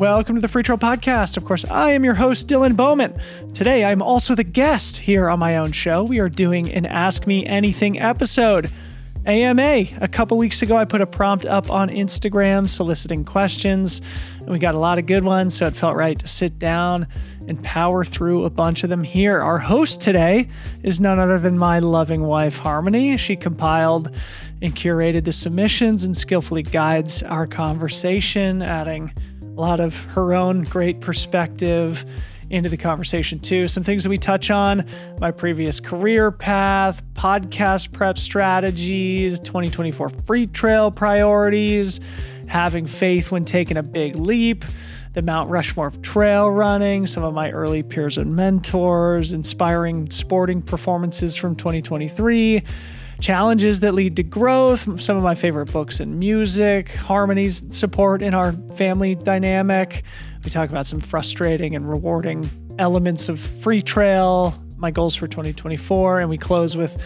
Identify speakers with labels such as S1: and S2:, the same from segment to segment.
S1: Welcome to the Free Trail Podcast. Of course, I am your host, Dylan Bowman. Today, I'm also the guest here on my own show. We are doing an Ask Me Anything episode. AMA. A couple weeks ago, I put a prompt up on Instagram soliciting questions, and we got a lot of good ones, so it felt right to sit down and power through a bunch of them here. Our host today is none other than my loving wife, Harmony. She compiled and curated the submissions and skillfully guides our conversation, adding a lot of her own great perspective into the conversation too. Some things that we touch on my previous career path, podcast prep strategies, 2024 free trail priorities, having faith when taking a big leap, the Mount Rushmore trail running, some of my early peers and mentors, inspiring sporting performances from 2023 challenges that lead to growth, some of my favorite books and music, Harmony's, support in our family dynamic. We talk about some frustrating and rewarding elements of free trail, my goals for 2024, and we close with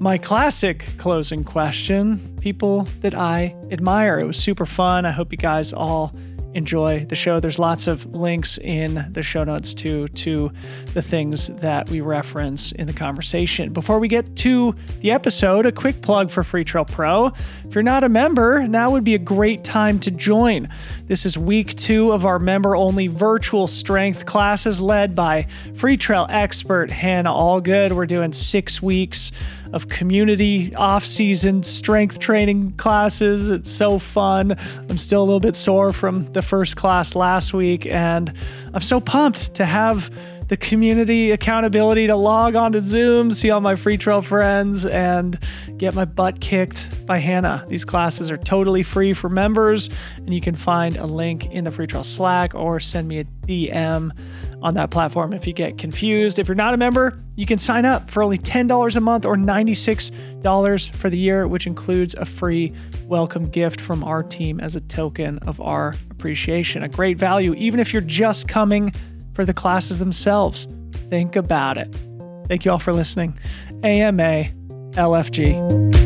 S1: my classic closing question people that I admire. It was super fun. I hope you guys all enjoy the show. There's lots of links in the show notes too to the things that we reference in the conversation. Before we get to the episode, a quick plug for Free Trail Pro. If you're not a member, now would be a great time to join. This is week two of our member only virtual strength classes led by Free Trail expert Hannah Allgood. We're doing six weeks of community off-season strength training classes. It's so fun. I'm still a little bit sore from the first class last week, and I'm so pumped to have the community accountability to log on to Zoom, see all my free trail friends, and get my butt kicked by Hannah. These classes are totally free for members, and you can find a link in the free trail Slack or send me a DM on that platform if you get confused. If you're not a member, you can sign up for only $10 a month or $96 for the year, which includes a free welcome gift from our team as a token of our appreciation. A great value, even if you're just coming for the classes themselves. Think about it. Thank you all for listening. AMA LFG.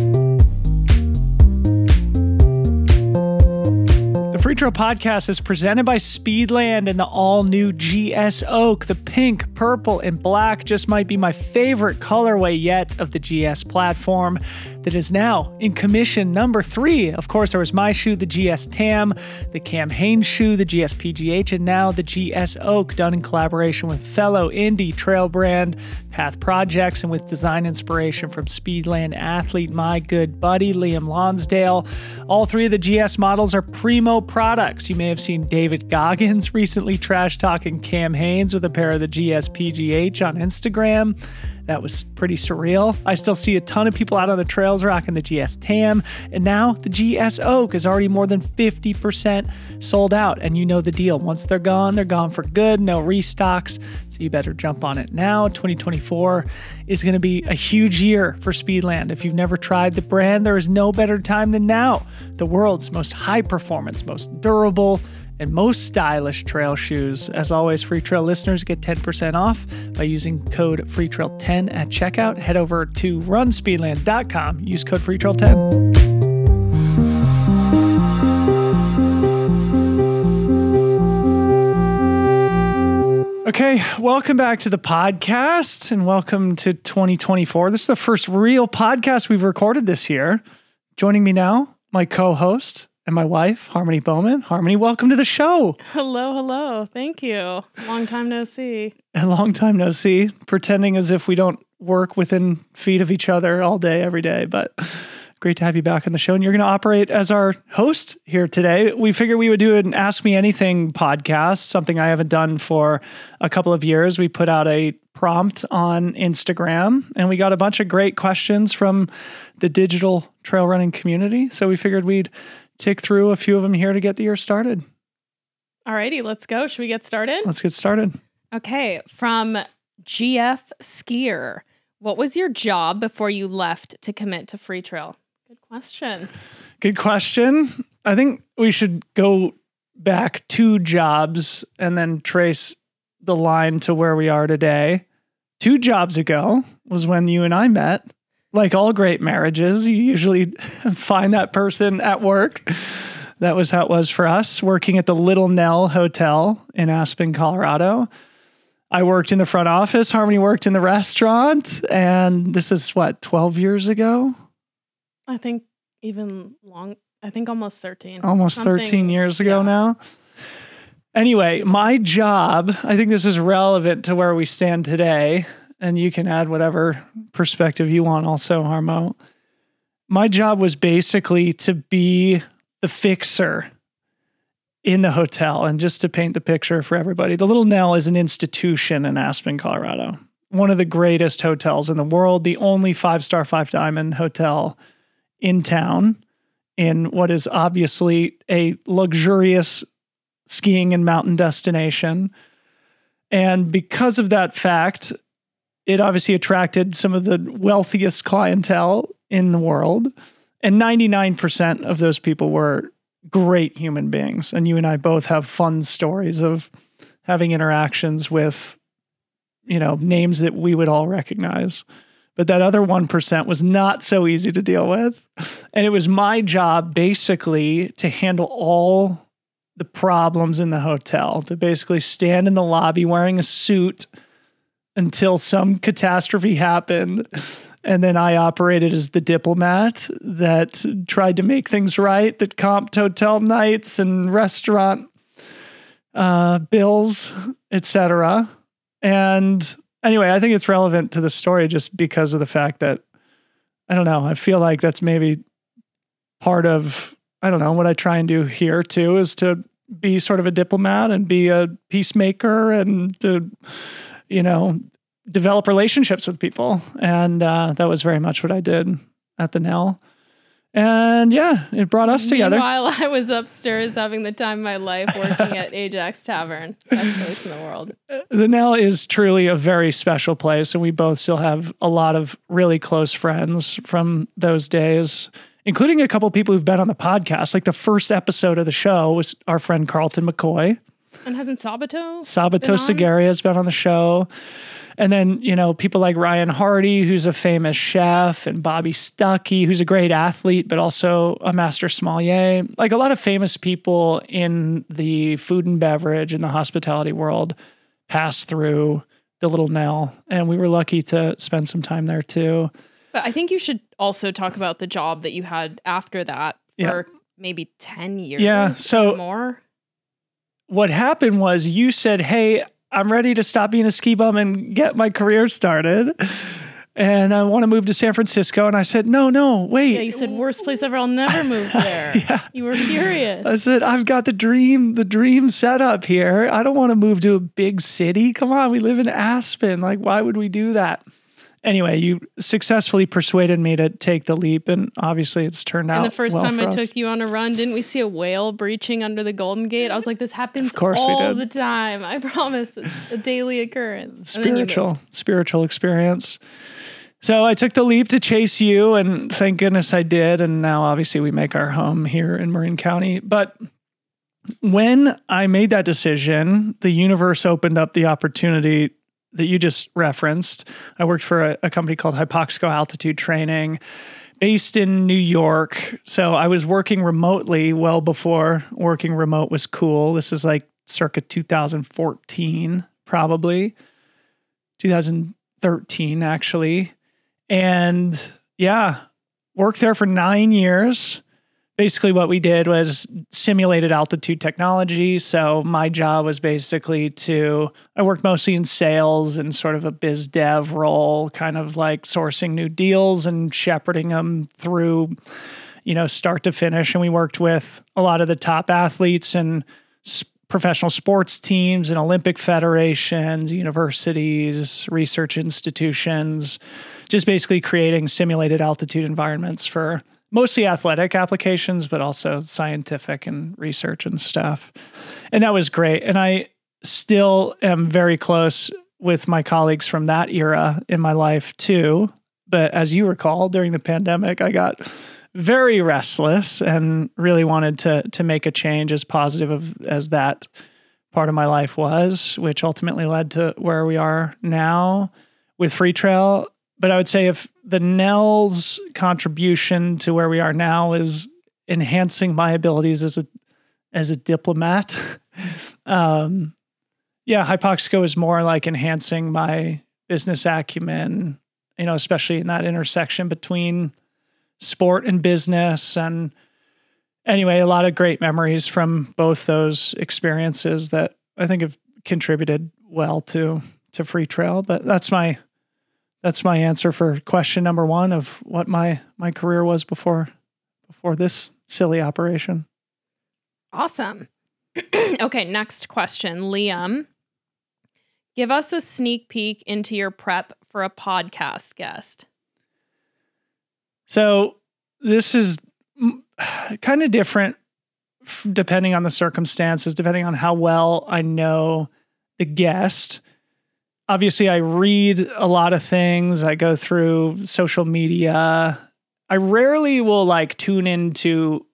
S1: The Free Trail Podcast is presented by Speedland and the all new GS Oak. The pink, purple, and black just might be my favorite colorway yet of the GS platform that is now in commission number three. Of course, there was my shoe, the GS Tam, the Cam Hanes shoe, the GS PGH, and now the GS Oak, done in collaboration with fellow indie trail brand Path Projects and with design inspiration from Speedland athlete, my good buddy Liam Lonsdale. All three of the GS models are primo products. You may have seen David Goggins recently trash talking Cam Hanes with a pair of the GS PGH on Instagram. That was pretty surreal. I still see a ton of people out on the trails rocking the GS Tam, and now the GS Oak is already more than 50% sold out. And you know the deal. Once they're gone, they're gone for good, no restocks. So you better jump on it now. 2024 is going to be a huge year for Speedland. If you've never tried the brand, there is no better time than now. The world's most high performance, most durable, and most stylish trail shoes. As always, Free Trail listeners get 10% off by using code FreeTrail10 at checkout. Head over to runspeedland.com. Use code FreeTrail10. Okay, welcome back to the podcast and welcome to 2024. This is the first real podcast we've recorded this year. Joining me now, my co host, and my wife, Harmony Bowman. Harmony, welcome to the show.
S2: Hello, hello. Thank you. Long time no see.
S1: A long time no see. Pretending as if we don't work within feet of each other all day, every day. But great to have you back on the show. And you're going to operate as our host here today. We figured we would do an Ask Me Anything podcast, something I haven't done for a couple of years. We put out a prompt on Instagram and we got a bunch of great questions from the digital trail running community. So we figured we'd tick through a few of them here to get the year started.
S2: All righty, let's go. Should we get started?
S1: Let's get started.
S2: Okay, from GF Skier. What was your job before you left to commit to free trail? Good question.
S1: Good question. I think we should go back two jobs and then trace the line to where we are today. Two jobs ago was when you and I met like all great marriages, you usually find that person at work. That was how it was for us working at the Little Nell Hotel in Aspen, Colorado. I worked in the front office. Harmony worked in the restaurant. And this is what, 12 years ago?
S2: I think even long, I think almost 13.
S1: Almost 13 years ago
S2: yeah.
S1: now. Anyway, my job, I think this is relevant to where we stand today. And you can add whatever perspective you want, also, Harmo. My job was basically to be the fixer in the hotel. And just to paint the picture for everybody, the Little Nell is an institution in Aspen, Colorado. One of the greatest hotels in the world, the only five star, five diamond hotel in town in what is obviously a luxurious skiing and mountain destination. And because of that fact, it obviously attracted some of the wealthiest clientele in the world. And 99% of those people were great human beings. And you and I both have fun stories of having interactions with, you know, names that we would all recognize. But that other 1% was not so easy to deal with. And it was my job basically to handle all the problems in the hotel, to basically stand in the lobby wearing a suit until some catastrophe happened. And then I operated as the diplomat that tried to make things right, that comped hotel nights and restaurant uh, bills, etc. And anyway, I think it's relevant to the story just because of the fact that I don't know. I feel like that's maybe part of I don't know what I try and do here too is to be sort of a diplomat and be a peacemaker and to you know develop relationships with people and uh, that was very much what I did at the Nell. And yeah, it brought us together.
S2: While I was upstairs having the time of my life working at Ajax Tavern, best place in the world.
S1: the Nell is truly a very special place, and we both still have a lot of really close friends from those days, including a couple people who've been on the podcast. Like the first episode of the show was our friend Carlton McCoy.
S2: And hasn't Sabato?
S1: Sabato
S2: been?
S1: Sagaria has been on the show. And then, you know, people like Ryan Hardy, who's a famous chef, and Bobby Stuckey, who's a great athlete, but also a master sommelier. Like a lot of famous people in the food and beverage and the hospitality world pass through the Little Nell. And we were lucky to spend some time there too.
S2: But I think you should also talk about the job that you had after that
S1: Yeah.
S2: for maybe 10 years.
S1: Yeah,
S2: or
S1: so-
S2: more.
S1: What happened was you said, Hey, I'm ready to stop being a ski bum and get my career started. And I want to move to San Francisco. And I said, No, no, wait.
S2: Yeah, you said worst place ever. I'll never move there.
S1: Yeah.
S2: You were furious.
S1: I said, I've got the dream, the dream set up here. I don't want to move to a big city. Come on, we live in Aspen. Like, why would we do that? Anyway, you successfully persuaded me to take the leap, and obviously it's turned out.
S2: and the first
S1: well
S2: time I
S1: us.
S2: took you on a run, didn't we see a whale breaching under the Golden Gate? I was like, this happens
S1: course
S2: all the time. I promise. It's a daily occurrence. And
S1: spiritual, spiritual experience. So I took the leap to chase you, and thank goodness I did. And now, obviously, we make our home here in Marin County. But when I made that decision, the universe opened up the opportunity that you just referenced. I worked for a, a company called Hypoxico Altitude Training based in New York. So I was working remotely well before working remote was cool. This is like circa 2014, probably 2013, actually. And yeah, worked there for nine years. Basically, what we did was simulated altitude technology. So, my job was basically to, I worked mostly in sales and sort of a biz dev role, kind of like sourcing new deals and shepherding them through, you know, start to finish. And we worked with a lot of the top athletes and professional sports teams and Olympic federations, universities, research institutions, just basically creating simulated altitude environments for mostly athletic applications, but also scientific and research and stuff. And that was great. And I still am very close with my colleagues from that era in my life too. But as you recall, during the pandemic, I got very restless and really wanted to to make a change as positive of, as that part of my life was, which ultimately led to where we are now with Free Trail. But I would say if the Nell's contribution to where we are now is enhancing my abilities as a as a diplomat. um, yeah, Hypoxico is more like enhancing my business acumen, you know, especially in that intersection between sport and business. And anyway, a lot of great memories from both those experiences that I think have contributed well to to Freetrail. But that's my that's my answer for question number one of what my my career was before before this silly operation.
S2: Awesome. okay, next question, Liam. Give us a sneak peek into your prep for a podcast guest.
S1: So, this is kind of different depending on the circumstances, depending on how well I know the guest. Obviously, I read a lot of things, I go through social media. I rarely will like tune into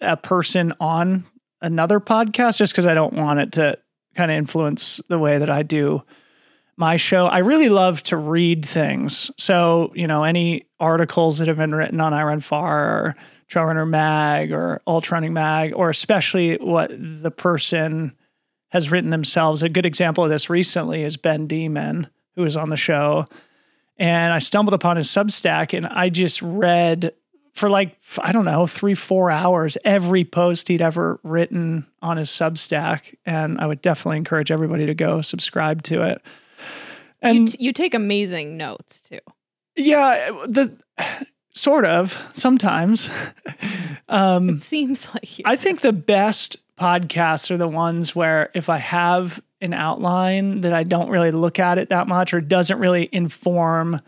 S1: a person on another podcast just because I don't want it to kind of influence the way that I do my show. I really love to read things. So, you know, any articles that have been written on iRunFar or Trail Runner Mag or Ultra Running Mag, or especially what the person has written themselves. A good example of this recently is Ben Dhiman, who was on the show. And I stumbled upon his Substack and I just read for like I don't know three four hours every post he'd ever written on his Substack, and I would definitely encourage everybody to go subscribe to it.
S2: And you, t- you take amazing notes too.
S1: Yeah, the sort of sometimes.
S2: um, it seems like
S1: I think the best podcasts are the ones where if I have an outline that I don't really look at it that much or doesn't really inform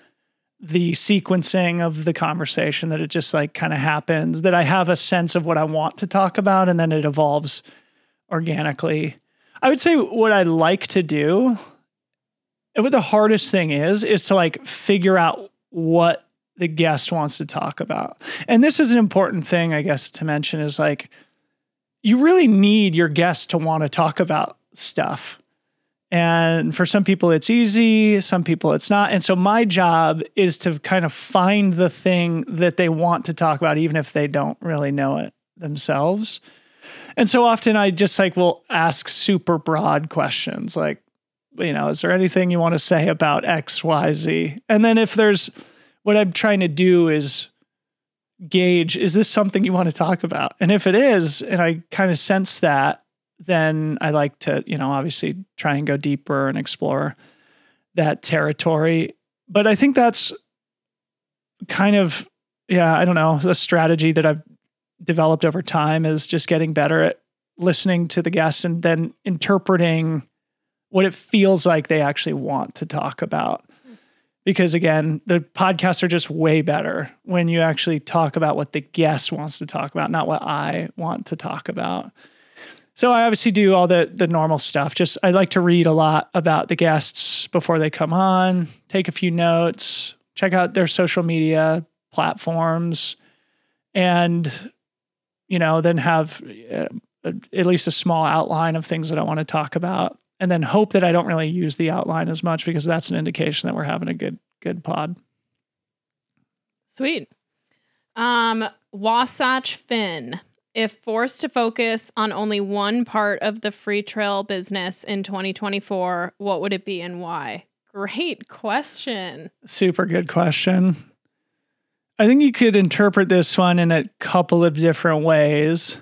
S1: the sequencing of the conversation that it just like kind of happens that I have a sense of what I want to talk about and then it evolves organically. I would say what I like to do and what the hardest thing is is to like figure out what the guest wants to talk about. And this is an important thing I guess to mention is like you really need your guests to want to talk about stuff. And for some people, it's easy, some people, it's not. And so, my job is to kind of find the thing that they want to talk about, even if they don't really know it themselves. And so often I just like will ask super broad questions like, you know, is there anything you want to say about X, Y, Z? And then if there's what I'm trying to do is gauge, is this something you want to talk about? And if it is, and I kind of sense that, then I like to, you know, obviously try and go deeper and explore that territory. But I think that's kind of, yeah, I don't know, a strategy that I've developed over time is just getting better at listening to the guests and then interpreting what it feels like they actually want to talk about. Because again, the podcasts are just way better when you actually talk about what the guest wants to talk about, not what I want to talk about. So I obviously do all the the normal stuff. Just I like to read a lot about the guests before they come on, take a few notes, check out their social media platforms, and you know then have uh, at least a small outline of things that I want to talk about, and then hope that I don't really use the outline as much because that's an indication that we're having a good good pod.
S2: Sweet. Um, Wasatch Finn if forced to focus on only one part of the free trail business in 2024, what would it be and why? Great question.
S1: Super good question. I think you could interpret this one in a couple of different ways.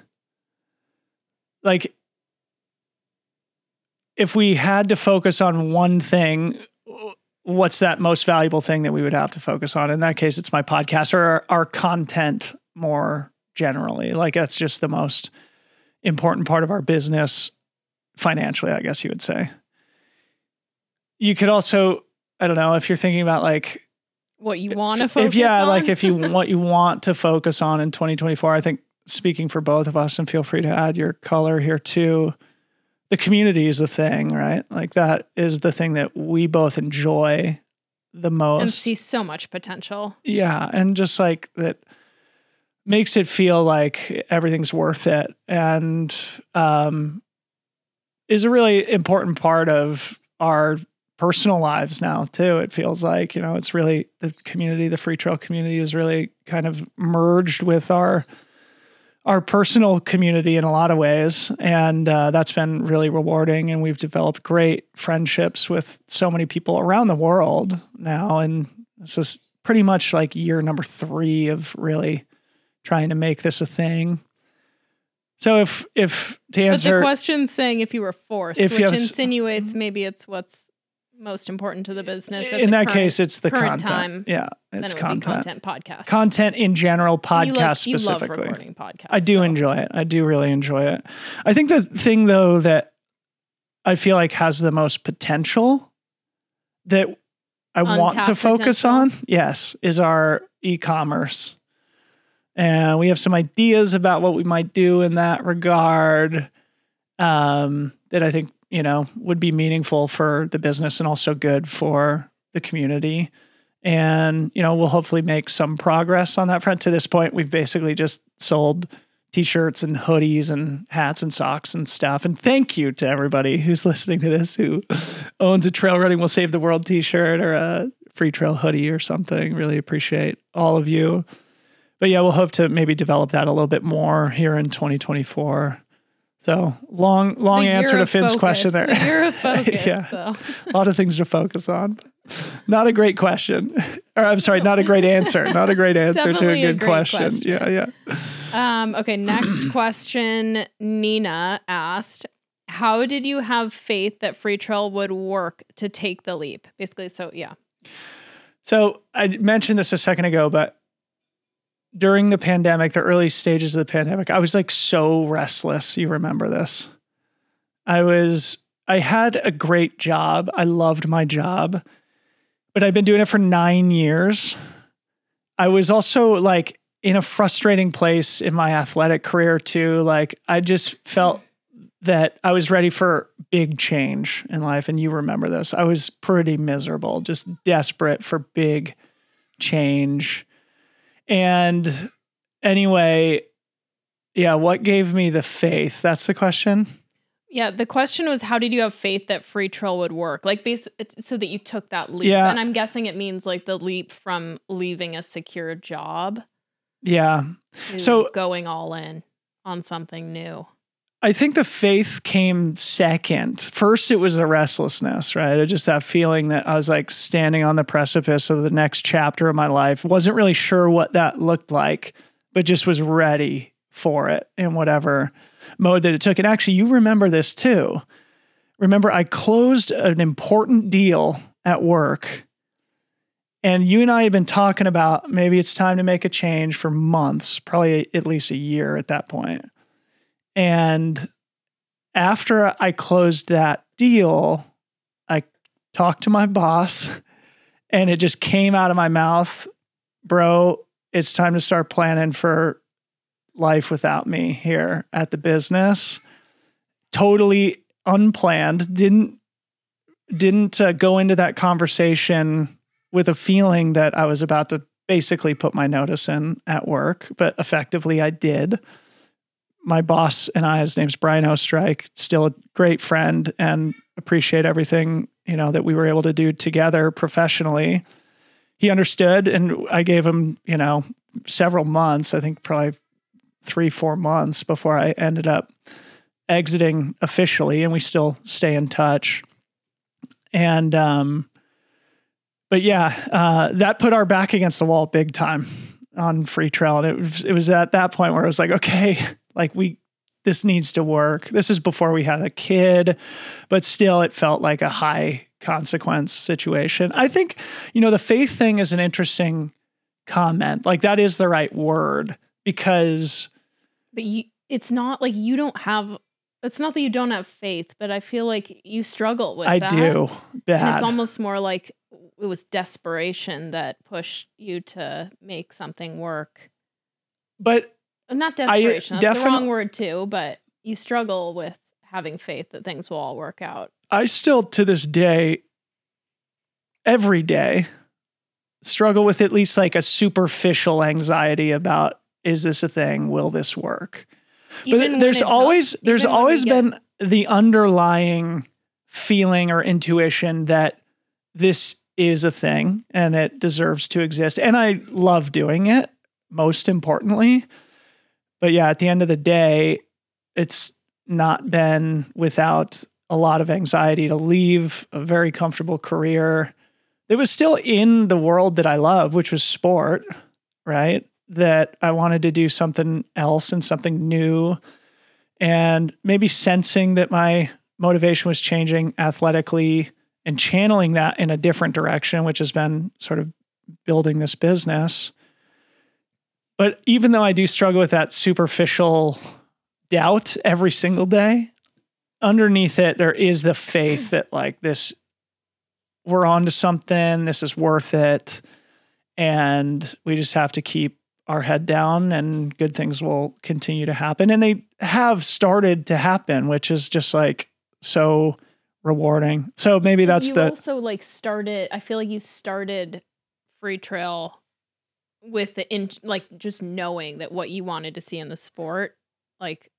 S1: Like, if we had to focus on one thing, what's that most valuable thing that we would have to focus on? In that case, it's my podcast or our, our content more generally. Like that's just the most important part of our business financially, I guess you would say. You could also, I don't know, if you're thinking about like
S2: what you want to focus
S1: if yeah,
S2: on?
S1: like if you what you want to focus on in 2024, I think speaking for both of us and feel free to add your color here too. The community is the thing, right? Like that is the thing that we both enjoy the most.
S2: And see so much potential.
S1: Yeah, and just like that makes it feel like everything's worth it and um, is a really important part of our personal lives now too it feels like you know it's really the community the free trail community is really kind of merged with our our personal community in a lot of ways. And uh, that's been really rewarding. And we've developed great friendships with so many people around the world now. And this is pretty much like year number three of really trying to make this a thing. So if if to answer
S2: but the question's saying if you were forced, which
S1: have
S2: insinuates maybe it's what's most important to the business.
S1: in
S2: the
S1: that
S2: current-
S1: case, it's the content.
S2: time,
S1: yeah, it's
S2: it would
S1: content.
S2: be content podcast.
S1: Content in general, podcast
S2: you you love
S1: specifically.
S2: recording podcasts.
S1: I do
S2: so-
S1: enjoy it. I do really enjoy it. I think the thing though that I feel like has the most potential that I want to focus
S2: potential?
S1: on, yes, is our e-commerce. And we have some ideas about what we might do in that regard um, that I think, you know, would be meaningful for the business and also good for the community. And, you know, we'll hopefully make some progress on that front. To this point, we've basically just sold t-shirts and hoodies and hats and socks and stuff. And thank you to everybody who's listening to this who owns a Trail Running Will Save the World t-shirt or a free trail hoodie or something. Really appreciate all of you. But yeah, we'll hope to maybe develop that a little bit more here in 2024. So long, long answer to Finn's
S2: focus.
S1: question there.
S2: The focus.
S1: Yeah.
S2: So.
S1: a lot of things to focus on. Not a great question. Or I'm sorry, not a great answer. Not a great answer to a
S2: Definitely a
S1: good question.
S2: question.
S1: Yeah, yeah.
S2: Um, okay, next question. Nina asked, How did you have faith that Free Trail would work to take the leap? Basically, so yeah.
S1: So I mentioned this a second ago, but during the pandemic, the early stages of the pandemic, I was like so restless. You remember this? I was, I had a great job. I loved my job, but I'd been doing it for nine years. I was also like in a frustrating place in my athletic career too. Like I just felt that I was ready for big change in life. And you remember this. I was pretty miserable, just desperate for big change. And anyway, yeah, what gave me the faith? That's the question.
S2: Yeah, the question was how did you have faith that Free Trail would work? Like base so that you took that leap.
S1: Yeah.
S2: And I'm guessing it means like the leap from leaving a secure job
S1: Yeah. So-
S2: going all in on something new.
S1: I think the faith came second. First, it was the restlessness, right? Just that feeling that I was like standing on the precipice of the next chapter of my life. Wasn't really sure what that looked like, but just was ready for it in whatever mode that it took. And actually, you remember this too. Remember, I closed an important deal at work. And you and I had been talking about maybe it's time to make a change for months, probably at least a year at that point. And after I closed that deal, I talked to my boss and it just came out of my mouth, bro, it's time to start planning for life without me here at the business. Totally unplanned. Didn't didn't uh, go into that conversation with a feeling that I was about to basically put my notice in at work, but effectively I did my boss and I, his name's Brian Ostrike, still a great friend and appreciate everything, you know, that we were able to do together professionally. He understood and I gave him, you know, several months, I think probably three, four months before I ended up exiting officially and we still stay in touch. And um but yeah, uh that put our back against the wall big time on free trail. And it was it was at that point where I was like, okay, like we this needs to work. This is before we had a kid, but still it felt like a high consequence situation. I think, you know, the faith thing is an interesting comment. Like that is the right word because
S2: But you it's not like you don't have it's not that you don't have faith, but I feel like you struggle with
S1: I
S2: that.
S1: do
S2: And
S1: bad.
S2: it's almost more like it was desperation that pushed you to make something work.
S1: but
S2: Uh, not uh, desperation. That's the wrong word too, but you struggle with having faith that things will all work out.
S1: I still to this day, every day, struggle with at least like a superficial anxiety about is this a thing? Will this work?
S2: Even
S1: but there's
S2: it does-
S1: always there's always
S2: get-
S1: been the underlying feeling or intuition that this is a thing and it deserves to exist and i love doing it most importantly but yeah, at the end of the day, it's not been without a lot of anxiety to leave a very comfortable career. It was still in the world that I love, which was sport, right? That I wanted to do something else and something new. And maybe sensing that my motivation was changing athletically and channeling that in a different direction, which has been sort of building this business. But even though I do struggle with that superficial doubt every single day, underneath it, there is the faith that, like, this, we're on to something, this is worth it. And we just have to keep our head down and good things will continue to happen. And they have started to happen, which is just like so rewarding. So maybe that's
S2: you
S1: the
S2: also like started. I feel like you started Freetrail with the in like just knowing that what you wanted to see in the sport, like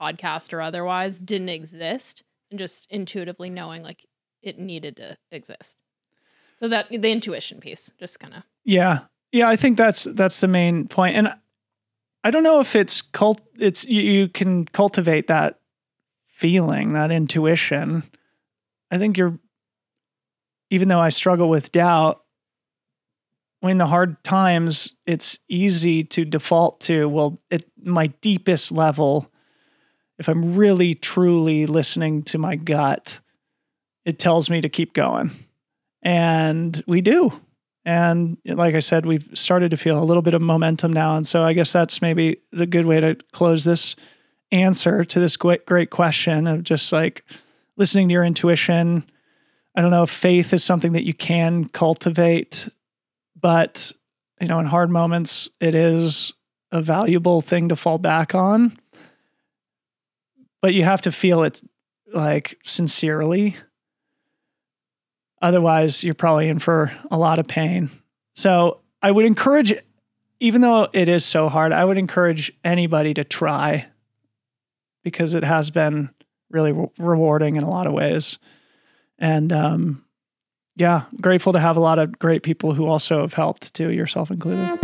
S2: podcast or otherwise, didn't exist, and just intuitively knowing like it needed to exist. So that the intuition piece, just kind of
S1: yeah, yeah. I think that's that's the main point, and I don't know if it's cult. It's you, you can cultivate that feeling, that intuition. I think you're, even though I struggle with doubt, when the hard times, it's easy to default to, well, at my deepest level, if I'm really truly listening to my gut, it tells me to keep going. And we do. And like I said, we've started to feel a little bit of momentum now. And so I guess that's maybe the good way to close this answer to this great question of just like listening to your intuition. I don't know if faith is something that you can cultivate, but you know, in hard moments, it is a valuable thing to fall back on. But you have to feel it like sincerely. Otherwise, you're probably in for a lot of pain. So I would encourage, even though it is so hard, I would encourage anybody to try because it has been really re- rewarding in a lot of ways. And um, yeah, grateful to have a lot of great people who also have helped too, yourself included.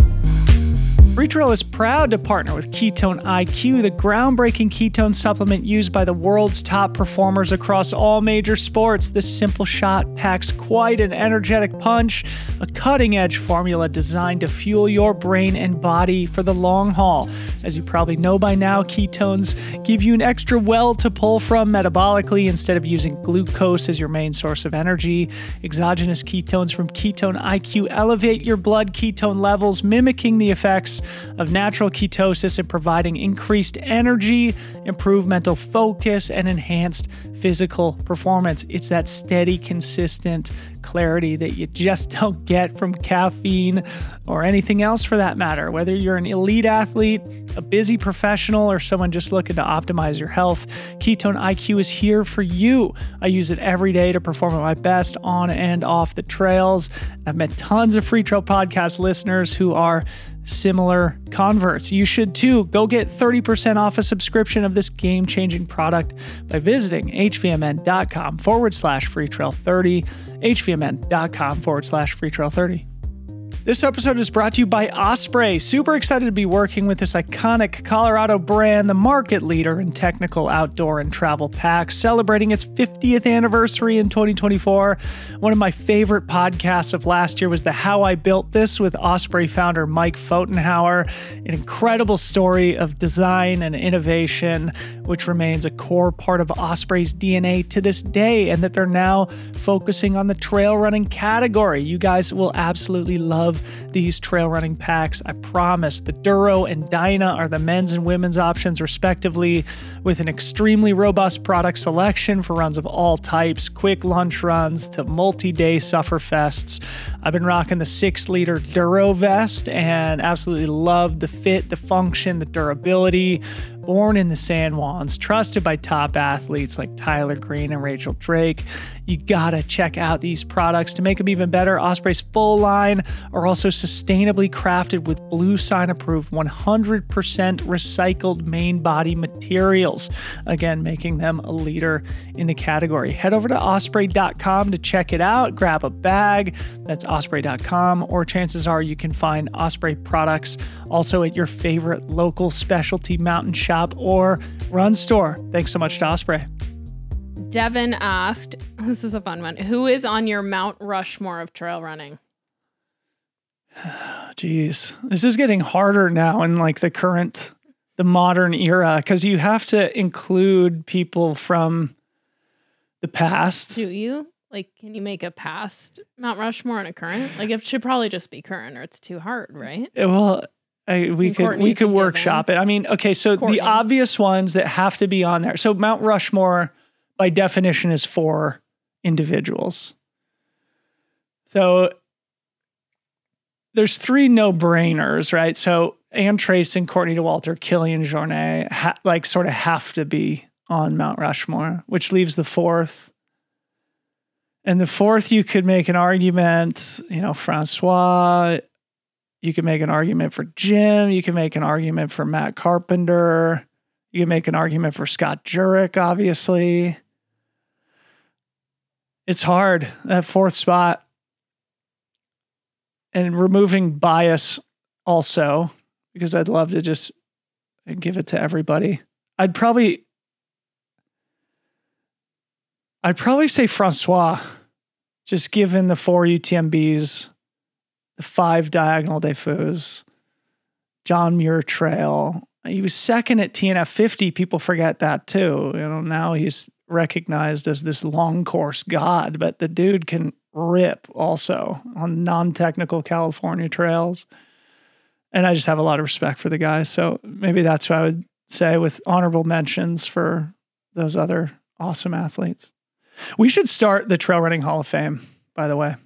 S1: Freetrail is proud to partner with Ketone IQ, the groundbreaking ketone supplement used by the world's top performers across all major sports. This simple shot packs quite an energetic punch, a cutting edge formula designed to fuel your brain and body for the long haul. As you probably know by now, ketones give you an extra well to pull from metabolically instead of using glucose as your main source of energy. Exogenous ketones from Ketone IQ elevate your blood ketone levels, mimicking the effects of natural ketosis and providing increased energy, improved mental focus, and enhanced physical performance. It's that steady, consistent clarity that you just don't get from caffeine or anything else for that matter. Whether you're an elite athlete, a busy professional, or someone just looking to optimize your health, Ketone IQ is here for you. I use it every day to perform at my best on and off the trails. I've met tons of free trail podcast listeners who are similar converts. You should too. Go get 30% off a subscription of this game changing product by visiting hvmn.com forward slash freetrail 30, hvmn.com forward slash freetrail 30. This episode is brought to you by Osprey. Super excited to be working with this iconic Colorado brand, the market leader in technical outdoor and travel packs, celebrating its 50th anniversary in 2024. One of my favorite podcasts of last year was the How I Built This with Osprey founder Mike Pfotenhauer. An incredible story of design and innovation, which remains a core part of Osprey's DNA to this day, and that they're now focusing on the trail running category. You guys will absolutely love these trail running packs. I promise. The Duro and Dyna are the men's and women's options, respectively, with an extremely robust product selection for runs of all types, quick lunch runs to multi day sufferfests. I've been rocking the six liter Duro vest and absolutely love the fit, the function, the durability. Born in the San Juans, trusted by top athletes like Tyler Green and Rachel Drake. You gotta check out these products to make them even better. Osprey's full line are also sustainably crafted with Blue Sign approved 100% recycled main body materials. Again, making them a leader in the category. Head over to osprey.com to check it out. Grab a bag. That's osprey.com, or chances are you can find Osprey products also at your favorite local specialty mountain shop or run store. Thanks so much to Osprey.
S2: Devin asked, this is a fun one. Who is on your Mount Rushmore of trail running?
S1: Jeez, this is getting harder now in like the current, the modern era because you have to include people from the past.
S2: Do you? Like, can you make a past Mount Rushmore and a current? Like, it should probably just be current or it's too hard, right?
S1: Well, I, we
S2: And
S1: could we could workshop it. I mean, okay, so
S2: Courtney.
S1: the obvious ones that have to be on there. So Mount Rushmore, by definition, is for individuals. So there's three no brainers, right? So Ann Trason and Courtney Dauwalter, Kilian Jornet, ha- like sort of have to be on Mount Rushmore, which leaves the fourth. And the fourth, you could make an argument, you know, Francois. You can make an argument for Jim. You can make an argument for Matt Carpenter. You can make an argument for Scott Jurek, obviously. It's hard, that fourth spot. And removing bias also, because I'd love to just give it to everybody. I'd probably I'd probably say Francois, just given the four UTMBs, five Diagonale des Fous, John Muir Trail. He was second at TNF 50. People forget that too. You know, now he's recognized as this long course god, but the dude can rip also on non-technical California trails. And I just have a lot of respect for the guy. So maybe that's what I would say with honorable mentions for those other awesome athletes. We should start the Trail Running Hall of Fame, by the way.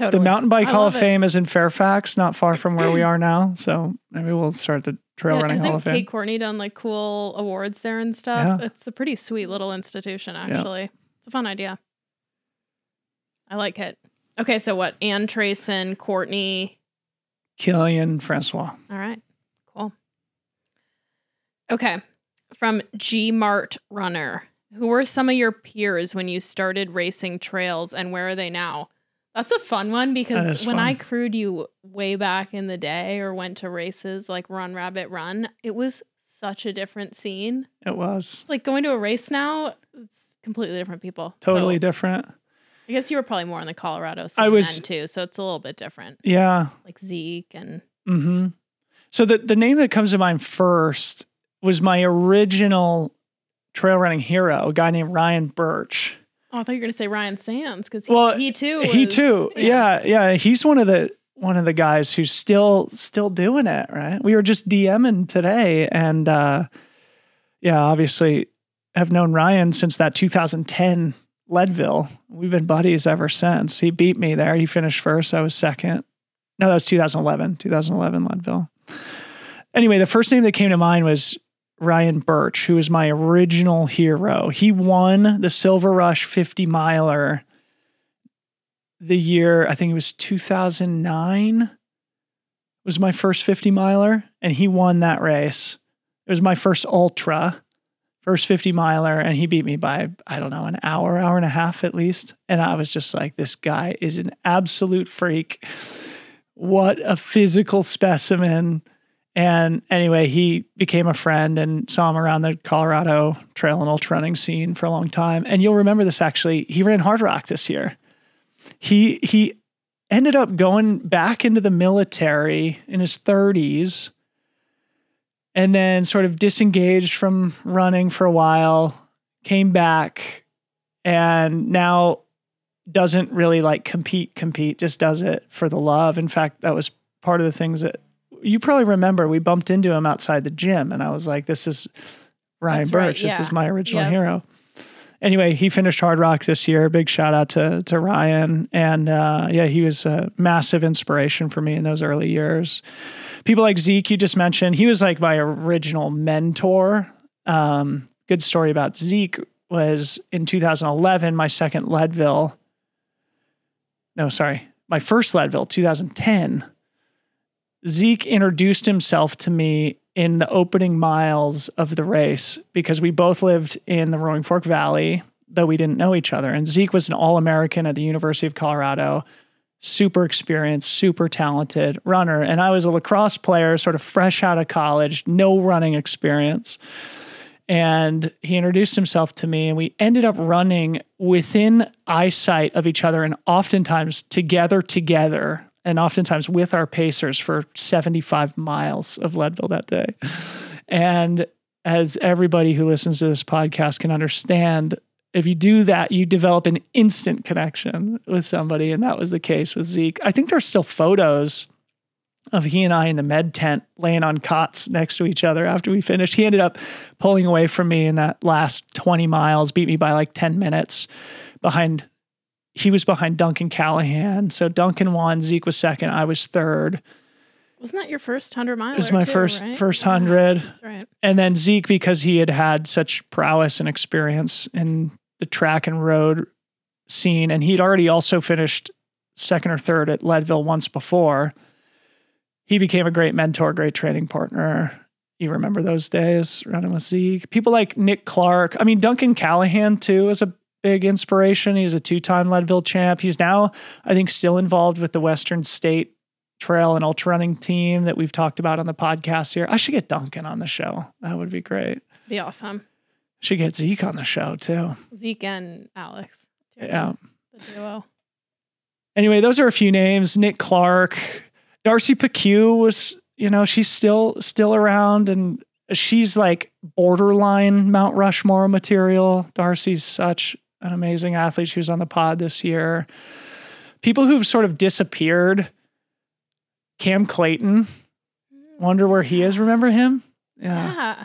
S2: Totally.
S1: The Mountain Bike
S2: I
S1: Hall of. Fame is in Fairfax, not far from where we are now. So maybe we'll start the Trail
S2: Yeah,
S1: Running Hall of Fame.
S2: Kate Courtney done like cool awards there and stuff?
S1: Yeah.
S2: It's a pretty sweet little institution, actually. It's a fun idea. I like it. Okay, so what? Ann Trason, Courtney.
S1: Kilian Francois.
S2: All right, cool. Okay, from G Mart Runner. Who were some of your peers when you started racing trails and where are they now? That's a fun one because when I crewed you way back in the day or went to races like Run Rabbit Run, it was such a different scene.
S1: It was
S2: It's like going to a race now, it's completely different people.
S1: totally
S2: So,
S1: different.
S2: I guess you were probably more in the Colorado scene
S1: I was-
S2: then too, so it's a little bit different.
S1: Yeah.
S2: Like Zeke and
S1: hmm So the the name that comes to mind first was my original trail running hero, a guy named Ryan Burch.
S2: Oh, I thought you were gonna say Ryan Sandes because he,
S1: Well,
S2: he too.
S1: he
S2: was-
S1: too. Yeah. yeah, He's one of the one of the guys who's still still doing it. Right. We were just DMing today, and uh, yeah, obviously have known Ryan since that 2010 Leadville. We've been buddies ever since. He beat me there. He finished first. I was second. No, that was 2011. 2011 Leadville. Anyway, the first name that came to mind was Ryan Burch, who was my original hero. He won the Silver Rush 50 miler the year, I think it was 2009 was my first 50 miler and he won that race. It was my first ultra, first 50 miler and he beat me by I don't know, an hour, hour and a half at least. And I was just like this guy is an absolute freak. What a physical specimen. And anyway, he became a friend and saw him around the Colorado trail and ultra running scene for a long time. And you'll remember this actually. He ran Hardrock this year. He he ended up going back into the military in his 30s and then sort of disengaged from running for a while, came back and now doesn't really like compete compete, just does it for the love. In fact, that was part of the things that you probably remember we bumped into him outside the gym and I was like this is Ryan
S2: That's right,
S1: Burch. This is my original
S2: Yep.
S1: hero. anyway, he finished Hardrock this year. Big shout out to to Ryan, and uh, yeah, he was a massive inspiration for me in those early years. People like Zeke, you just mentioned, he was like my original mentor. Um, good story about Zeke was in 2011, my second Leadville. No, sorry, my first Leadville, 2010. Zeke introduced himself to me in the opening miles of the race because we both lived in the Roaring Fork Valley, though we didn't know each other. And Zeke was an All American at the University of Colorado, super experienced, super talented runner. And I was a lacrosse player, sort of fresh out of college, no running experience. And he introduced himself to me, and we ended up running within eyesight of each other and oftentimes together, together and oftentimes with our pacers for 75 miles of Leadville that day. And as everybody who listens to this podcast can understand, if you do that, you develop an instant connection with somebody. And that was the case with Zeke. I think there's still photos of he and I in the med tent laying on cots next to each other after we finished. He ended up pulling away from me in that last 20 miles, beat me by like 10 minutes behind he was behind Duncan Callahan. So Duncan won, Zeke was second, I was third.
S2: Wasn't that your first hundred miles?
S1: It was my
S2: too,
S1: first
S2: right?
S1: first
S2: Yeah,
S1: hundred,
S2: That's right.
S1: and then Zeke because he had had such prowess and experience in the track and road scene, and he'd already also finished second or third at Leadville once before. He became a great mentor, great training partner. You remember those days running with Zeke? People like Nick Clark. I mean, Duncan Callahan too is a big inspiration. He's a two-time Leadville champ. He's now, I think, still involved with the Western State Trail and ultra running team that we've talked about on the podcast here. I should get Duncan on the show. That would be great.
S2: Be awesome.
S1: Should get Zeke on the show too.
S2: Zeke and Alex. too.
S1: Yeah.
S2: The duo.
S1: Anyway, those are a few names. Nick Clark, Darcy Piceu was, you know, she's still still around and she's like borderline Mount Rushmore material. Darcy's such an amazing athlete. She was on the pod this year. People who've sort of disappeared. Cam Clayton. Wonder where he is. Remember him? Yeah.
S2: Yeah.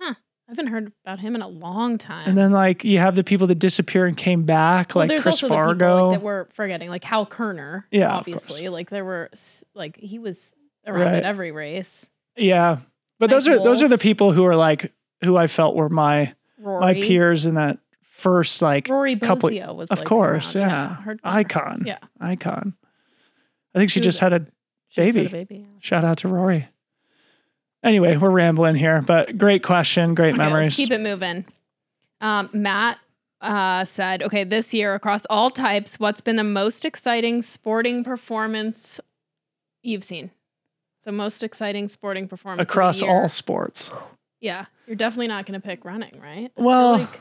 S2: Huh. I haven't heard about him in a long time.
S1: And then like you have the people that disappear and came back,
S2: Well,
S1: like Chris
S2: also the people,
S1: Vargo.
S2: like, that we're forgetting, like Hal Koerner.
S1: Yeah,
S2: obviously. Like there were, like he was around
S1: Right.
S2: at every race.
S1: yeah. But
S2: Mike
S1: those are those are the people who are like who I felt were my
S2: Rory.
S1: my peers in that first like
S2: Rory
S1: couple-
S2: Bosio was
S1: of
S2: like,
S1: course,
S2: around.
S1: yeah.
S2: hardcore.
S1: icon.
S2: Yeah.
S1: Icon. I think she
S2: is
S1: just had a
S2: She just had
S1: Baby.
S2: a baby. yeah.
S1: shout out to Rory. Anyway, we're rambling here, but great question, great
S2: Okay,
S1: memories.
S2: Keep it moving. Um, Matt uh, said, okay, this year across all types, what's been the most exciting sporting performance you've seen? So, most exciting sporting performance
S1: Across all sports.
S2: Yeah, you're definitely not going to pick running, right? I
S1: Well,
S2: like-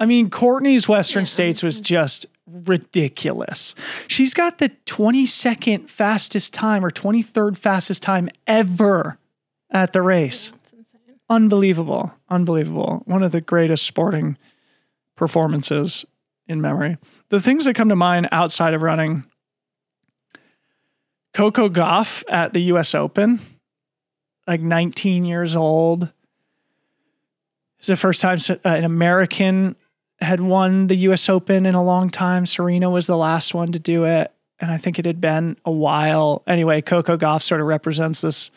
S1: I mean, Courtney's Western. States was just ridiculous. She's got the 22nd fastest time or 23rd fastest time ever at the race.
S2: yeah, it's insane.
S1: Unbelievable. Unbelievable. One of the greatest sporting performances in memory. The things that come to mind outside of running Coco Gauff at the US Open, like 19 years old. It's the first time uh, an American had won the US Open in a long time. Serena was the last one to do it. And I think it had been a while. Anyway, Coco Gauff sort of represents this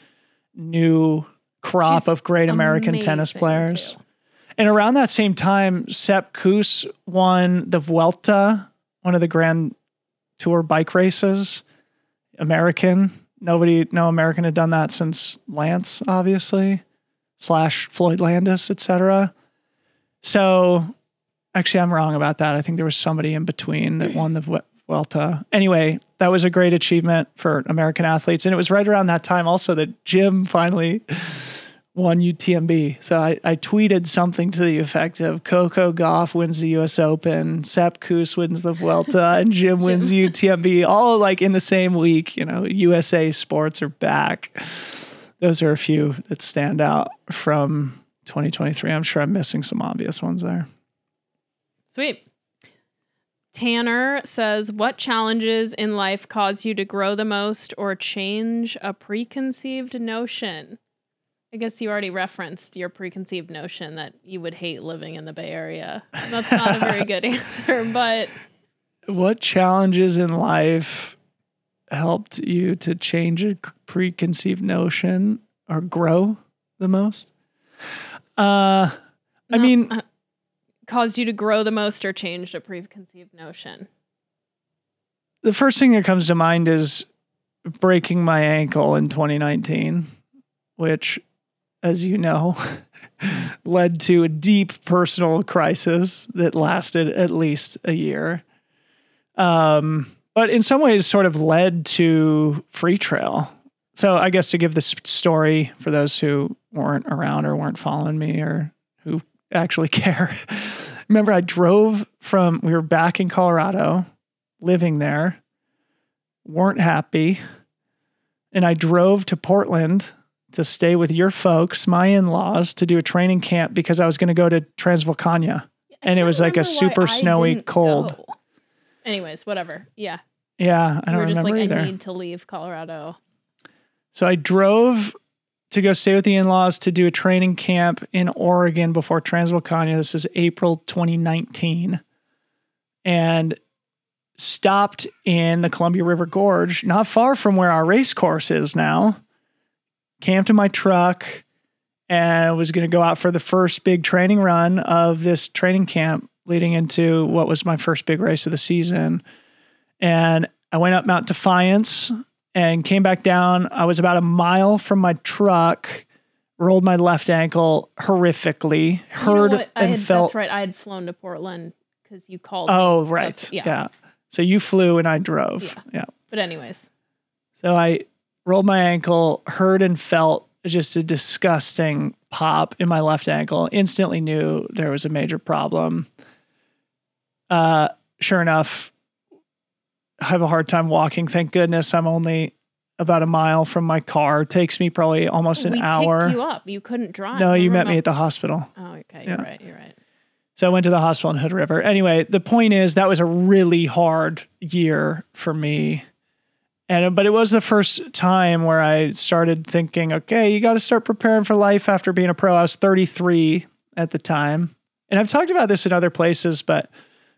S1: new crop
S2: She's
S1: of great American tennis players.
S2: too.
S1: And around that same time, Sepp Kuss won the Vuelta, one of the Grand Tour bike races. American. Nobody, no American had done that since Lance, obviously, slash Floyd Landis, etc. So, actually, I'm wrong about that. I think there was somebody in between that won the Vuelta. Anyway, that was a great achievement for American athletes, and it was right around that time also that Jim finally won UTMB. So I, I tweeted something to the effect of Coco Gauff wins the US Open, Sepp Kuss wins the Vuelta, and Jim wins UTMB, all like in the same week. You know, USA sports are back. Those are a few that stand out from 2023. I'm sure I'm missing some obvious ones there.
S2: Sweet. Tanner says, What challenges in life cause you to grow the most or change a preconceived notion? I guess you already referenced your preconceived notion that you would hate living in the Bay Area. That's not a very good answer, but
S1: what challenges in life helped you to change a preconceived notion or grow the most? Uh, I mean,
S2: uh, caused you to grow the most or changed a preconceived notion.
S1: the first thing that comes to mind is breaking my ankle in 2019, which, as you know, led to a deep personal crisis that lasted at least a year. Um, but in some ways, sort of led to Free Trail. So, I guess to give this story for those who weren't around or weren't following me or who actually care. Remember, I drove from, we were back in Colorado, living there, weren't happy. And I drove to Portland to stay with your folks, my in laws, to do a training camp because I was going to go to
S2: Transvulcania.
S1: And it was like a super snowy cold.
S2: go. Anyways, whatever. Yeah.
S1: Yeah, I don't
S2: were just
S1: remember
S2: like,
S1: either.
S2: I need to leave Colorado.
S1: So I drove to go stay with the in laws to do a training camp in Oregon before Transvulcania. This is April 2019. And stopped in the Columbia River Gorge, not far from where our race course is now. Camped in my truck and was going to go out for the first big training run of this training camp leading into what was my first big race of the season. And I went up Mount Defiance and came back down. I was about a mile from my truck, rolled my left ankle horrifically,
S2: You know
S1: heard and
S2: had,
S1: felt.
S2: That's right. I had flown to Portland because you called. me.
S1: Oh, right.
S2: That's-
S1: yeah.
S2: yeah.
S1: So you flew and I drove.
S2: Yeah.
S1: yeah.
S2: But anyways,
S1: So I rolled my ankle, heard and felt just a disgusting pop in my left ankle. Instantly knew there was a major problem. Uh, sure enough, have a hard time walking. Thank goodness I'm only about a mile from my car. It takes me probably almost an
S2: we
S1: hour.
S2: picked you up. You couldn't drive.
S1: no, you met me at the hospital.
S2: Oh, okay. You're right. You're right.
S1: So I went to the hospital in Hood River. Anyway, the point is that was a really hard year for me. And but it was the first time where I started thinking, okay, you got to start preparing for life after being a pro. I was 33 at the time. And I've talked about this in other places, but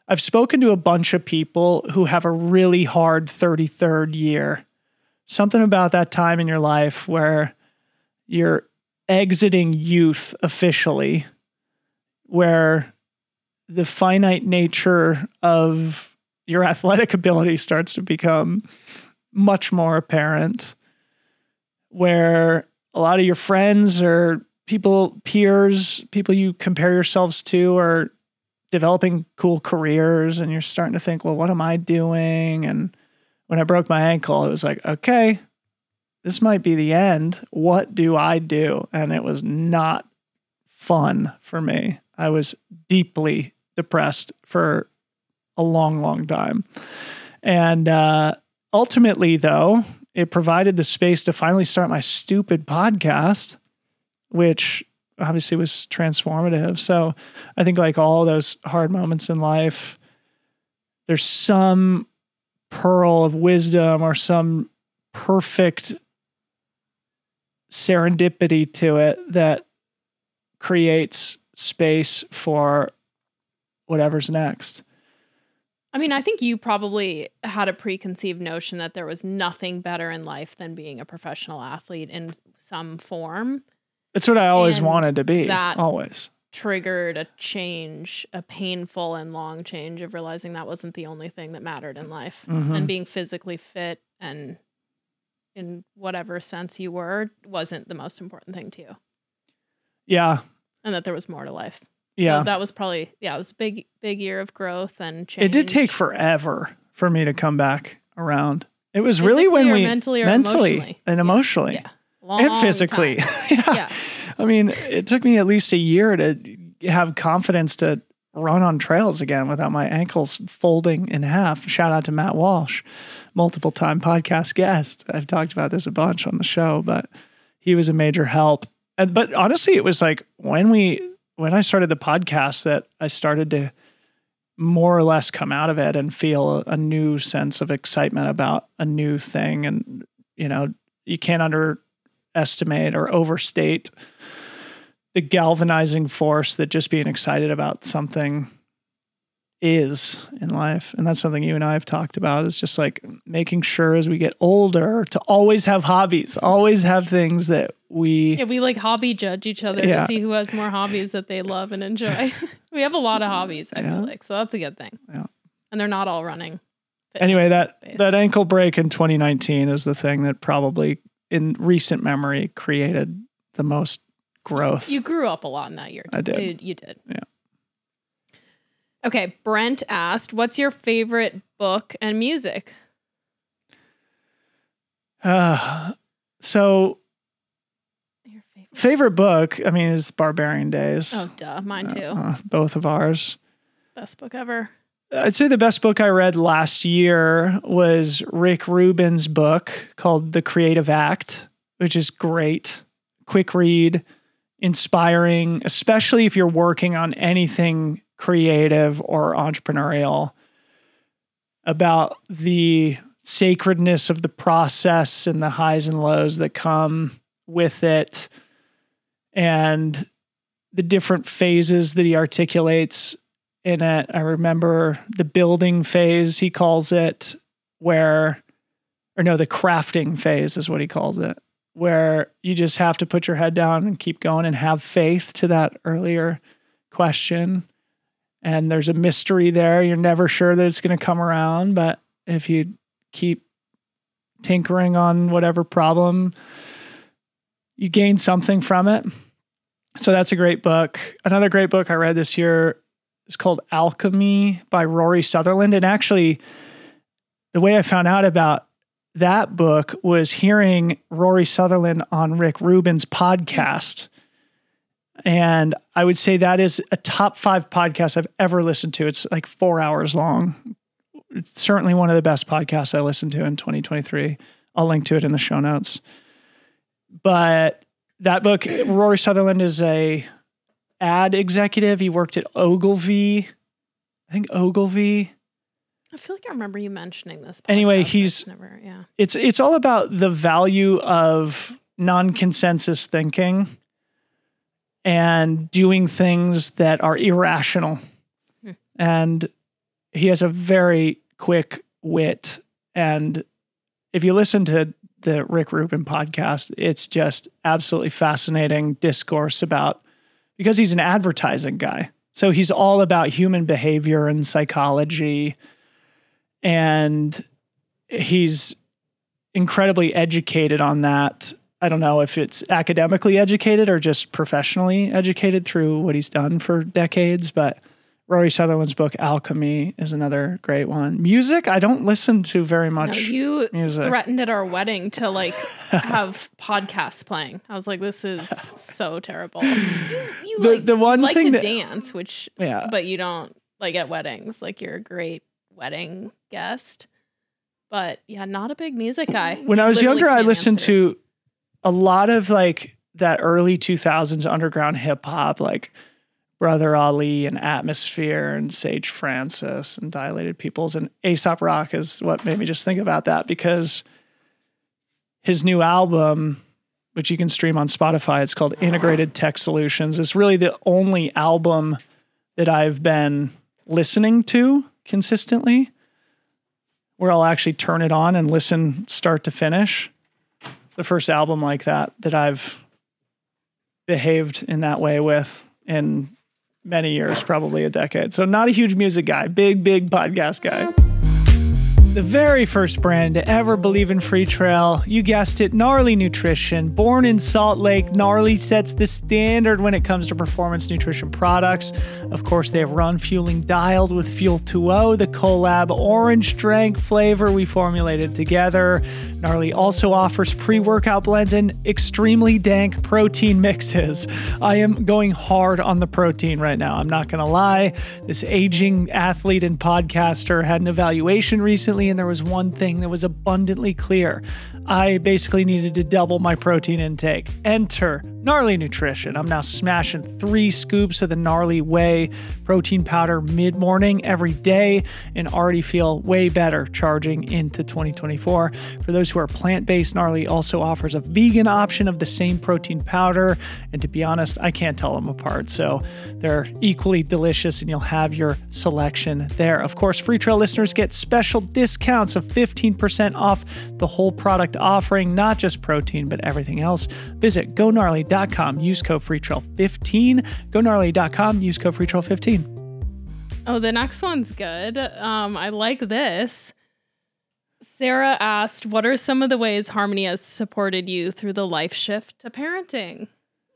S1: I've spoken to a bunch of people who have a really hard 33rd year. Something about that time in your life where you're exiting youth officially, where the finite nature of your athletic ability starts to become much more apparent where a lot of your friends or people peers people you compare yourselves to are developing cool careers and you're starting to think well what am i doing? And when i broke my ankle it was like okay this might be the end. What do i do? And it was not fun for me. I was deeply depressed for a long, long time. And uh, ultimately, though, it provided the space to finally start my stupid podcast, which obviously was transformative. So I think, like all those hard moments in life, there's some pearl of wisdom or some perfect serendipity to it that creates space for whatever's next.
S2: I mean, I think you probably had a preconceived notion that there was nothing better in life than being a professional athlete in some form.
S1: It's what I always
S2: And
S1: wanted to be.
S2: that-
S1: always.
S2: Triggered a change, a painful and long change of realizing that wasn't the only thing that mattered in life.
S1: Mhm.
S2: And being physically fit and in whatever sense you were wasn't the most important thing to you.
S1: Yeah.
S2: And that there was more to life.
S1: Yeah.
S2: So that was probably yeah, it was a big big year of growth and change.
S1: it did take forever for me to come back around. It was really when we
S2: mentally or
S1: mentally
S2: emotionally?
S1: and emotionally
S2: Yeah. Long
S1: and physically. yeah.
S2: Yeah.
S1: I mean, it took me at least a year to have confidence to run on trails again without my ankles folding in half. Shout out to Matt Walsh, multiple time podcast guest. I've talked about this a bunch on the show, but he was a major help. And but honestly, it was like when we when I started the podcast that I started to more or less come out of it and feel a, a new sense of excitement about a new thing and you know, you can't under underestimate or overstate the galvanizing force that just being excited about something is in life. And that's something you and I have talked about is just like making sure as we get older to always have hobbies, always have things that we
S2: Yeah, we like hobby judge each other
S1: Yeah.
S2: to see who has more hobbies that they love and enjoy. we have a lot of hobbies, I
S1: Yeah.
S2: feel like. So that's a good thing.
S1: Yeah.
S2: And they're not all running.
S1: anyway that that ankle break in 2019 is the thing that probably in recent memory created the most growth.
S2: You grew up a lot in that year.
S1: I did.
S2: You, you did.
S1: Yeah.
S2: Okay. Brent asked, What's your favorite book and music?
S1: Uh, so
S2: Your favorite.
S1: favorite book, I mean, is Barbarian Days.
S2: Oh, duh. Mine too.
S1: Uh, both of ours.
S2: Best book ever.
S1: I'd say the best book I read last year was Rick Rubin's book called The Creative Act, which is great. Quick read, inspiring, especially if you're working on anything creative or entrepreneurial, about the sacredness of the process and the highs and lows that come with it, and the different phases that he articulates in it. I remember the building phase, he calls it, where, or no, the crafting phase is what he calls it, where you just have to put your head down and keep going and have faith to that earlier question. And there's a mystery there. You're never sure that it's going to come around, but if you keep tinkering on whatever problem, you gain something from it. So that's a great book. Another great book I read this year is called Alchemy by Rory Sutherland. And actually, the way I found out about that book was hearing Rory Sutherland on Rick Rubin's podcast. And I would say that is a top five podcast I've ever listened to. It's like four hours long. It's certainly one of the best podcasts I listened to in 2023. I'll link to it in the show notes. But that book, Rory Sutherland is a ad executive. He worked at Ogilvy. I think Ogilvy.
S2: I feel like I remember you mentioning this.
S1: Anyway,
S2: podcast. I've
S1: he's-
S2: never, yeah.
S1: It's it's all about the value of non-consensus thinking and doing things that are irrational.
S2: Hmm.
S1: And he has a very quick wit and if you listen to the Rick Rubin podcast, it's just absolutely fascinating discourse about because he's an advertising guy. So he's all about human behavior and psychology. And he's incredibly educated on that. I don't know if it's academically educated or just professionally educated through what he's done for decades, but Rory Sutherland's book Alchemy is another great one. Music, I don't listen to very
S2: No,
S1: much
S2: you
S1: music.
S2: threatened at our wedding to like have podcasts playing. I was like, this is so terrible. You, you
S1: The-
S2: like,
S1: the one
S2: like
S1: thing
S2: to
S1: that-
S2: dance, which
S1: yeah.
S2: but you don't like at weddings. Like you're a great wedding guest. But yeah, not a big music guy.
S1: when
S2: You
S1: I was younger, I listened
S2: answer.
S1: to a lot of like that early 2000s underground hip hop, like Brother Ali and Atmosphere and Sage Francis and Dilated Peoples. And Aesop Rock is what made me just think about that because his new album, which you can stream on Spotify, it's called Integrated Tech Solutions, is really the only album that I've been listening to consistently where I'll actually turn it on and listen start to finish. It's the first album like that that I've behaved in that way with in many years, probably a decade. So not a huge music guy, big, big podcast guy. The very first brand to ever believe in free trail, you guessed it, Gnarly Nutrition. Born in Salt Lake, Gnarly sets the standard when it comes to performance nutrition products. Of course, they have run fueling dialed with Fuel 2.0, the collab orange drink flavor we formulated together. Gnarly also offers pre workout blends and extremely dank protein mixes. I am going hard on the protein right now. I'm not going to lie. This aging athlete and podcaster had an evaluation recently, and there was one thing that was abundantly clear. I basically needed to double my protein intake. Enter Gnarly Nutrition. I'm now smashing three scoops of the Gnarly Whey protein powder mid morning every day and already feel way better charging into 2024. For those who are plant based, Gnarly also offers a vegan option of the same protein powder. And to be honest, I can't tell them apart. So they're equally delicious and you'll have your selection there. Of course, Free Trail listeners get special discounts of 15% off the whole product offering, not just protein, but everything else. Visit gonarly.com, use code FreeTrail15. Gonarly.com, use code FreeTrail15.
S2: Oh, the next one's good. Um, I like this. Sarah asked, What are some of the ways Harmony has supported you through the life shift to parenting?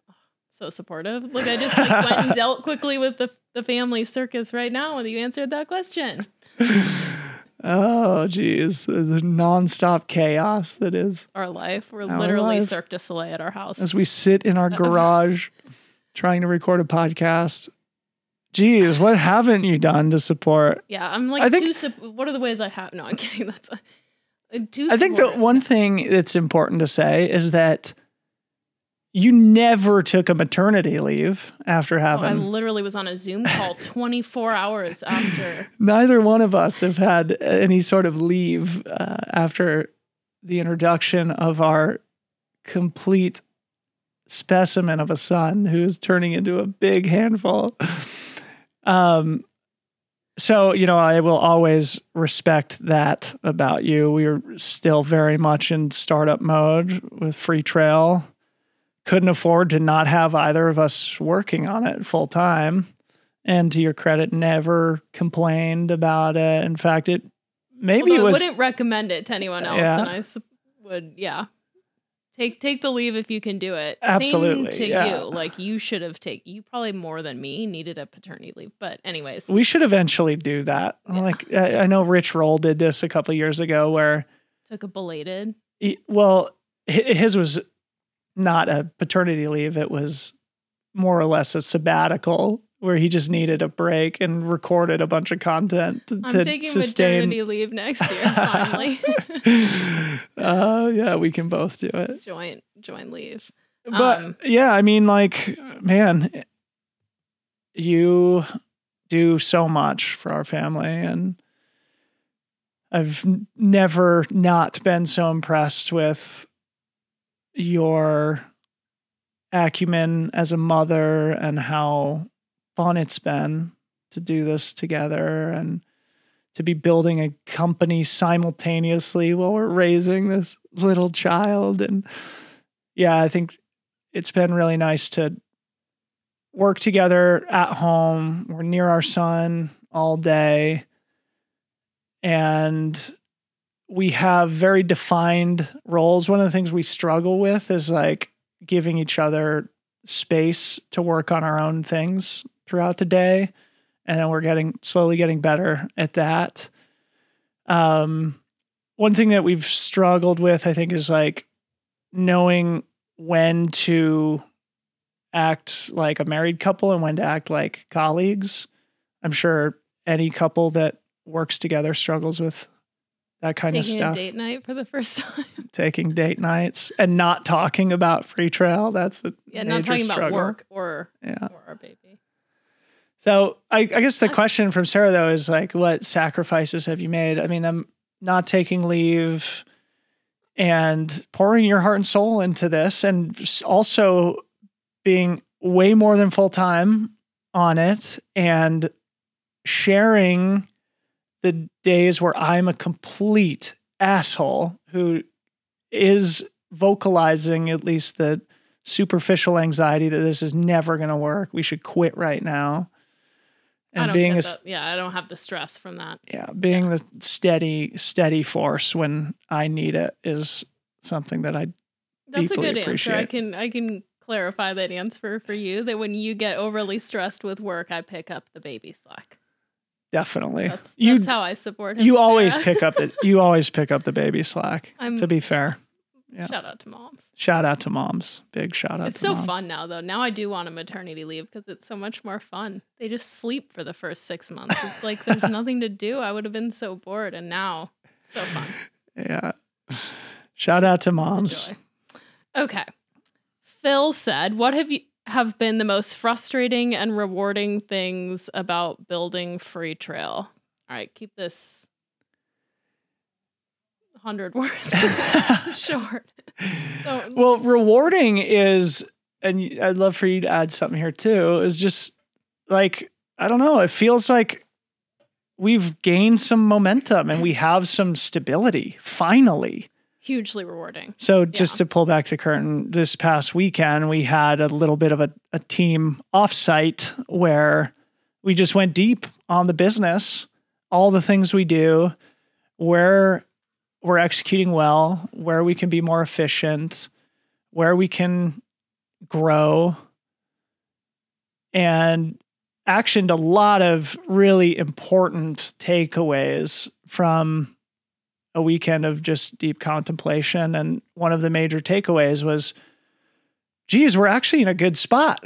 S2: Oh, so supportive. Look, I just like, went and dealt quickly with the, the family circus right now when you answered that question.
S1: Oh, geez. The, the nonstop chaos that is
S2: Our life. We're
S1: Our
S2: literally
S1: life.
S2: Cirque du Soleil at our house.
S1: as we sit in our garage trying to record a podcast. Geez, what haven't you done to support?
S2: yeah, I'm like,
S1: I think-
S2: sup- what are the ways I have? No, I'm kidding. That's a, I'm too
S1: I think the one thing that's important to say is that you never took a maternity leave after
S2: Oh, I literally was on a Zoom call 24 hours after.
S1: Neither one of us have had any sort of leave uh, after the introduction of our complete specimen of a son who is turning into a big handful. um, so, you know, I will always respect that about you. We are still very much in startup mode with Free Trail. Couldn't afford to not have either of us working on it full time and to your credit, never complained about it. In fact, it maybe
S2: Although
S1: it was
S2: I wouldn't recommend it to anyone else,
S1: Yeah.
S2: and I would, yeah. Take take the leave if you can do it.
S1: Absolutely,
S2: Same to
S1: yeah.
S2: you. Like you should have taken. You probably more than me needed a paternity leave. But anyways,
S1: we should eventually do that.
S2: Yeah.
S1: Like I, I know Rich Roll did this a couple years ago, where
S2: took a belated.
S1: he, well, his was not a paternity leave; it was more or less a sabbatical where he just needed a break and recorded a bunch of content to,
S2: I'm
S1: to
S2: taking
S1: sustain.
S2: maternity leave next year. Finally,
S1: uh, yeah, we can both do it.
S2: joint joint leave.
S1: But
S2: Um,
S1: yeah, I mean, like, man, you do so much for our family, and I've never not been so impressed with your acumen as a mother and how fun it's been to do this together and to be building a company simultaneously while we're raising this little child. And yeah i think it's been really nice to work together at home. We're near our son all day. And we have very defined roles. One of the things we struggle with is like giving each other space to work on our own things throughout the day and we're getting slowly getting better at that. Um one thing that we've struggled with i think is like knowing when to act like a married couple and when to act like colleagues. I'm sure any couple that works together struggles with that kind
S2: taking
S1: of stuff
S2: date night for the first time.
S1: taking date nights and not talking about free trail that's a
S2: yeah, not talking about work or
S1: yeah
S2: or our baby.
S1: So I, I guess the
S2: I-
S1: question from Sarah though is like, what sacrifices have you made? I mean, them not taking leave and pouring your heart and soul into this, and also being way more than full time on it, and sharing the days where I'm a complete asshole who is vocalizing at least the superficial anxiety that this is never going to work. We should quit right now. And being a
S2: the- yeah, I don't have the stress from that.
S1: yeah, being the steady steady force when I need it is something that I
S2: That's
S1: deeply
S2: a good answer. I can I can clarify that answer for you that when you get overly stressed with work, I pick up the baby slack.
S1: Definitely
S2: That's, that's how I support him.
S1: you always pick up the you always pick up the baby slack.
S2: I'm-
S1: to be fair, yeah.
S2: Shout out to moms.
S1: shout out to moms. Big shout out. To moms.
S2: It's so
S1: moms.
S2: fun now though. Now I do want a maternity leave because it's so much more fun. They just sleep for the first six months. It's like there's nothing to do. I would have been so bored, and now it's so fun.
S1: Yeah. Shout out to moms.
S2: Okay. Phil said, "What have you have been the most frustrating and rewarding things about building Free Trail?" All right, keep this 100 words short. Don't-
S1: Well, rewarding is, and I'd love for you to add something here too, is just like, I don't know, it feels like we've gained some momentum and we have some stability finally.
S2: Hugely rewarding.
S1: So just
S2: Yeah.
S1: to pull back the curtain, this past weekend we had a little bit of a, a team offsite where we just went deep on the business, all the things we do, where we're executing well, where we can be more efficient, where we can grow, and actioned a lot of really important takeaways from a weekend of just deep contemplation. And one of the major takeaways was, geez, we're actually in a good spot.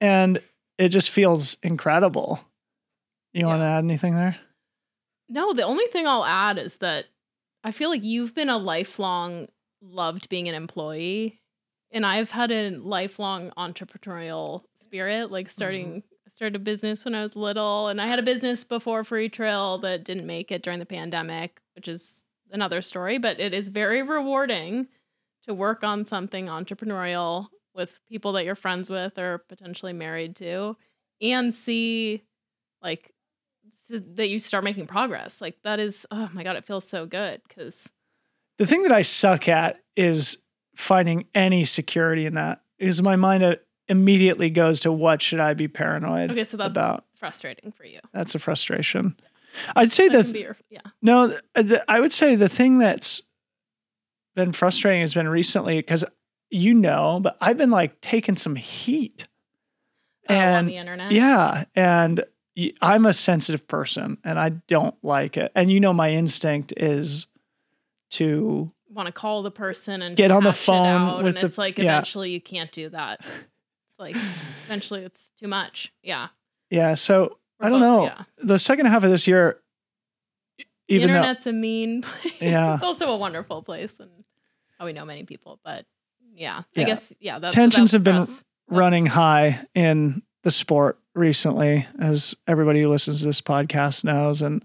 S1: And it just feels incredible. You want to add anything there?
S2: No, the only thing I'll add is that I feel like you've been a lifelong loved being an employee and I've had a lifelong entrepreneurial spirit like starting I started a business when I was little and I had a business before Free Trail that didn't make it during the pandemic, which is another story, but it is very rewarding to work on something entrepreneurial with people that you're friends with or potentially married to and see like that you start making progress. Like that is, oh my god, it feels so good because
S1: The thing that I suck at is finding any security in that because my mind immediately goes to what should I be paranoid
S2: okay, so that's
S1: about.
S2: frustrating for you.
S1: That's a frustration. I'd say
S2: That your, yeah,
S1: No, uh, th- th- I would say the thing that's been frustrating has been recently because you know, but I've been like taking some heat.
S2: Oh, on
S1: And
S2: the internet.
S1: yeah, and I'm a sensitive person and I don't like it. And you know, my instinct is to
S2: want to call the person and
S1: Get on the phone
S2: out, and
S1: the-
S2: it's like
S1: yeah.
S2: eventually you can't do that. Like eventually it's too much. Yeah,
S1: yeah. So
S2: We're
S1: I don't
S2: both-
S1: know.
S2: Yeah.
S1: The second half of this year, e-
S2: The
S1: even though
S2: internet's a mean place.
S1: Yeah.
S2: It's also a wonderful place, and oh, we know many people, but yeah, I guess yeah. That's,
S1: Tensions
S2: that's
S1: have been
S2: frus-
S1: running
S2: that's-
S1: high in the sport recently, as everybody who listens to this podcast knows. And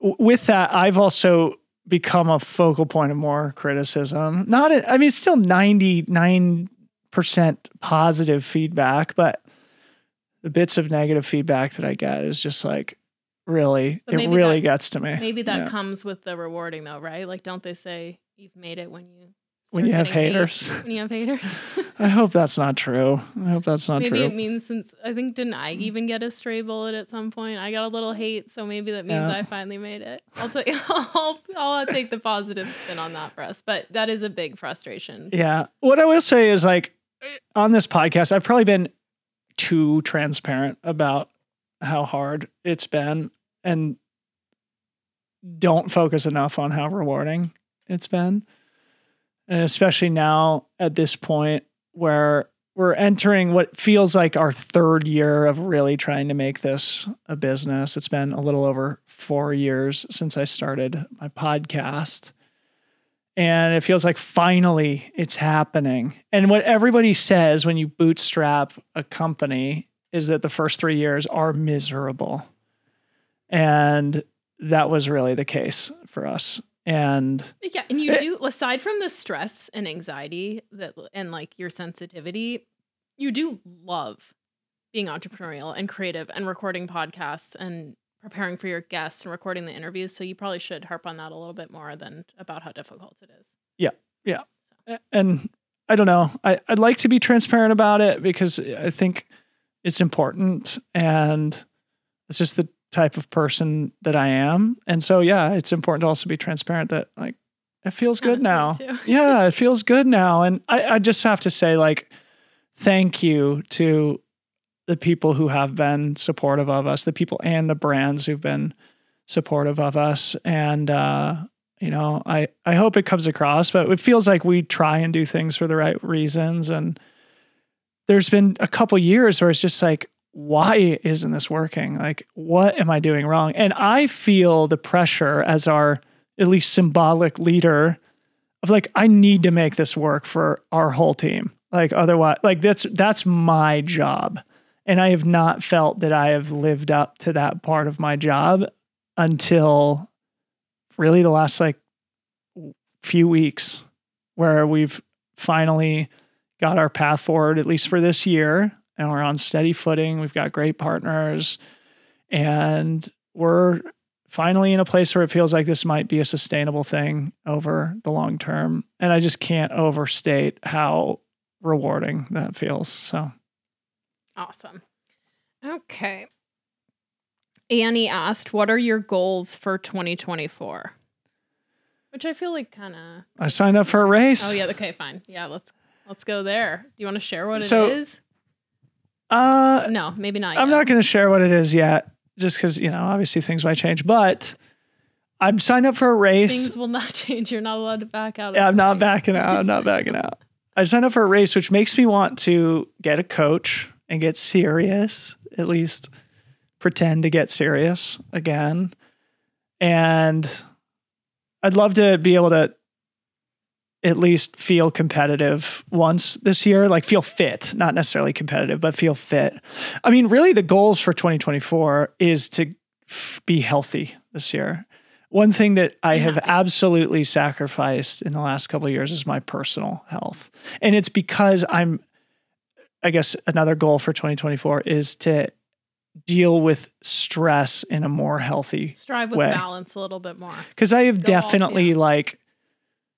S1: with that, I've also become a focal point of more criticism. Not, I mean, it's still 99% positive feedback, but the bits of negative feedback that I get is just like, really,
S2: But
S1: it really
S2: that-
S1: gets to me.
S2: Maybe that
S1: Yeah.
S2: comes with the rewarding, though, right? Like, don't they say you've made it when you
S1: When you have
S2: getting hate?
S1: haters.
S2: When you have haters.
S1: I hope that's not true. I hope that's not
S2: maybe
S1: true.
S2: Maybe it means since I think didn't I mm-hmm. even get a stray bullet at some point? I got a little hate, so maybe that means
S1: Yeah.
S2: I finally made it. I'll take I'll I'll take the positive spin on that for us, but that is a big frustration.
S1: Yeah. What I will say is like on this podcast, I've probably been too transparent about how hard it's been and don't focus enough on how rewarding it's been. And especially now at this point where we're entering what feels like our third year of really trying to make this a business. It's been a little over four years since I started my podcast and it feels like finally it's happening. And what everybody says when you bootstrap a company is that the first three years are miserable. And that was really the case for us. And
S2: Yeah, and you
S1: Eh.
S2: do aside from the stress and anxiety that and like your sensitivity, you do love being entrepreneurial and creative and recording podcasts and preparing for your guests and recording the interviews. So you probably should harp on that a little bit more than about how difficult it is. Yeah. Yeah. So.
S1: And I don't know. I, I'd like to be transparent about it because I think it's important and it's just the type of person that I am. And so yeah, it's important to also be transparent that like it feels good now. yeah, it feels good now. And I, I just have to say, like, thank you to the people who have been supportive of us, the people and the brands who've been supportive of us. And uh, you know, I, I hope it comes across, but it feels like we try and do things for the right reasons. And there's been a couple years where it's just like, why isn't this working? Like, what am I doing wrong? And I feel the pressure as our at least symbolic leader of like I need to make this work for our whole team. Like otherwise like that's that's my job. And I have not felt that I have lived up to that part of my job until really the last like few weeks where we've finally got our path forward at least for this year and we're on steady footing. We've got great partners and we're finally in a place where it feels like this might be a sustainable thing over the long term. And I just can't overstate how rewarding that feels. So
S2: awesome. Okay. Annie asked, What are your goals for 2024? Which I feel like kind of.
S1: I signed up for a race.
S2: Oh, yeah. Okay, fine. Yeah, let's let's go there. Do you want to share what
S1: So-
S2: it is?
S1: Uh,
S2: No, maybe not.
S1: I'm
S2: yet.
S1: not going to share what it is yet, just because, you know, obviously things might change. But I'm signed up for a race.
S2: Things will not change. You're not allowed to back out.
S1: Yeah, I'm not
S2: race.
S1: backing out. I'm not backing out. I signed up for a race, which makes me want to get a coach and get serious, at least pretend to get serious again. And I'd love to be able to at least feel competitive once this year, like feel fit, not necessarily competitive, but feel fit. I mean, really, the goals for 2024 is to f- be healthy this year. One thing that I have absolutely sacrificed in the last couple of years is my personal health. And it's because I'm, I guess, another goal for 2024 is to deal with stress in a more healthy
S2: Strive with
S1: way.
S2: balance a little bit more.
S1: because I have
S2: Go all-
S1: definitely
S2: yeah.
S1: like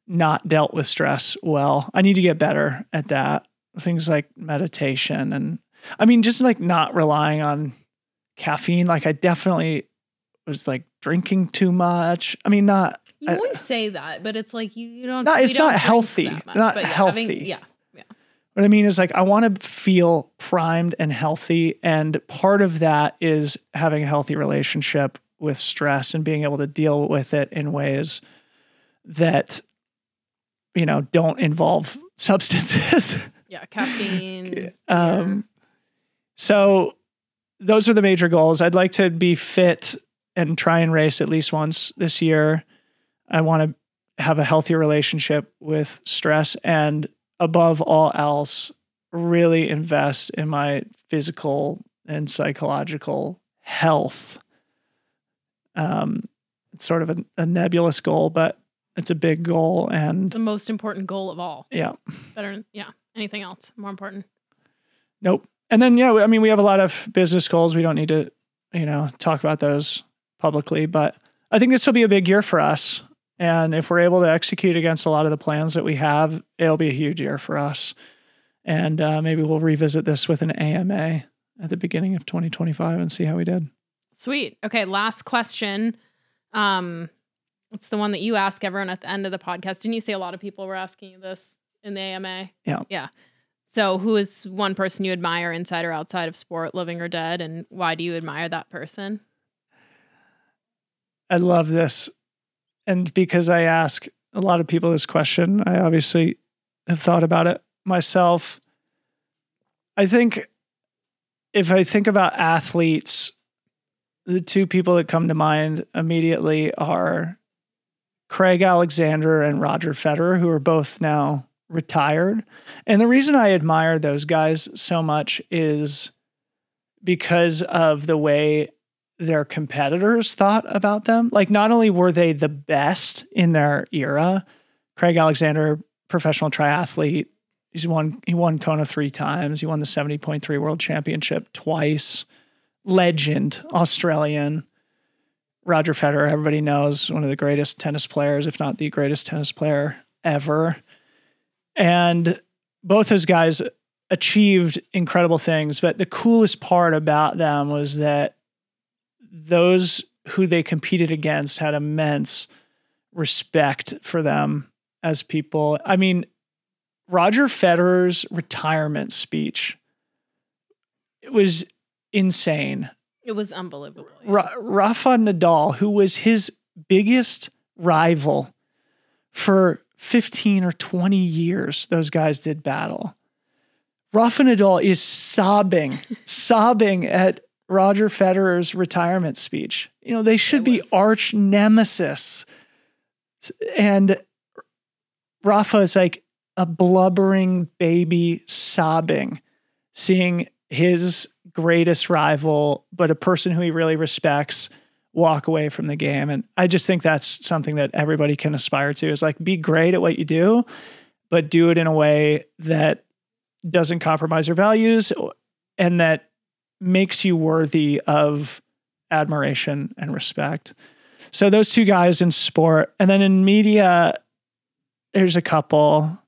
S1: not dealt with stress well. I need to get better at that. Things like meditation and I mean just like not relying on caffeine. Like I definitely was like drinking too much. I mean not
S2: You
S1: I-
S2: always say that, but it's like you, you don't.
S1: No,
S2: we
S1: it's
S2: don't
S1: not healthy.
S2: much,
S1: Not
S2: but
S1: healthy.
S2: having- yeah.
S1: What I mean is like I want to feel primed and healthy and part of that is having a healthy relationship with stress and being able to deal with it in ways that you know don't involve substances.
S2: Yeah, caffeine.
S1: um so those are the major goals. I'd like to be fit and try and race at least once this year. I want to have a healthy relationship with stress and above all else really invest in my physical and psychological health. Um it's sort of a, a nebulous goal, but it's a big goal and
S2: the most important goal of all.
S1: yeah.
S2: Better, yeah. Anything else more important?
S1: Nope. And then yeah, I mean we have a lot of business goals. We don't need to, you know, talk about those publicly, but I think this will be a big year for us. And if we're able to execute against a lot of the plans that we have, it'll be a huge year for us. And uh, maybe we'll revisit this with an AMA at the beginning of 2025 and see how we did.
S2: Sweet. Okay, last question. Um, it's the one that you ask everyone at the end of the podcast. Didn't you say a lot of people were asking you this in the AMA?
S1: Yeah.
S2: Yeah. So, who is one person you admire inside or outside of sport, living or dead, and why do you admire that person?
S1: I love this. And because I ask a lot of people this question, I obviously have thought about it myself. I think if I think about athletes, the two people that come to mind immediately are Craig Alexander and Roger Federer, who are both now retired. And the reason I admire those guys so much is because of the way their competitors thought about them. Like, not only were they the best in their era, Craig Alexander, professional triathlete, he's won he won Kona three times. He won the 70.3 World Championship twice. Legend, Australian. Roger Federer, everybody knows, one of the greatest tennis players, if not the greatest tennis player ever. And both those guys achieved incredible things. But the coolest part about them was that those who they competed against had immense respect for them as people. I mean, Roger Federer's retirement speech it was insane.
S2: It was unbelievable.
S1: Ra- Rafa Nadal, who was his biggest rival for 15 or 20 years, those guys did battle. Rafa Nadal is sobbing, sobbing at Roger Federer's retirement speech. You know, they should be arch nemesis. And Rafa is like a blubbering baby sobbing, seeing his greatest rival, but a person who he really respects, walk away from the game. And I just think that's something that everybody can aspire to is like be great at what you do, but do it in a way that doesn't compromise your values and that makes you worthy of admiration and respect. So those two guys in sport, and then in media, there's a couple.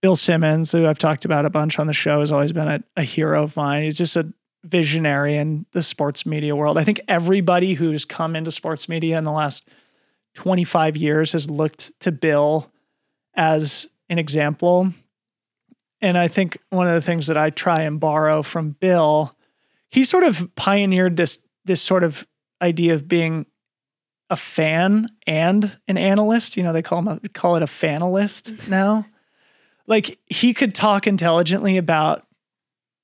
S1: Bill Simmons, who I've talked about a bunch on the show, has always been a, a hero of mine. He's just a visionary in the sports media world. I think everybody who's come into sports media in the last 25 years has looked to Bill as an example. And I think one of the things that I try and borrow from Bill, he sort of pioneered this this sort of idea of being a fan and an analyst. You know, they call him a, call it a fanalist mm-hmm. now. Like he could talk intelligently about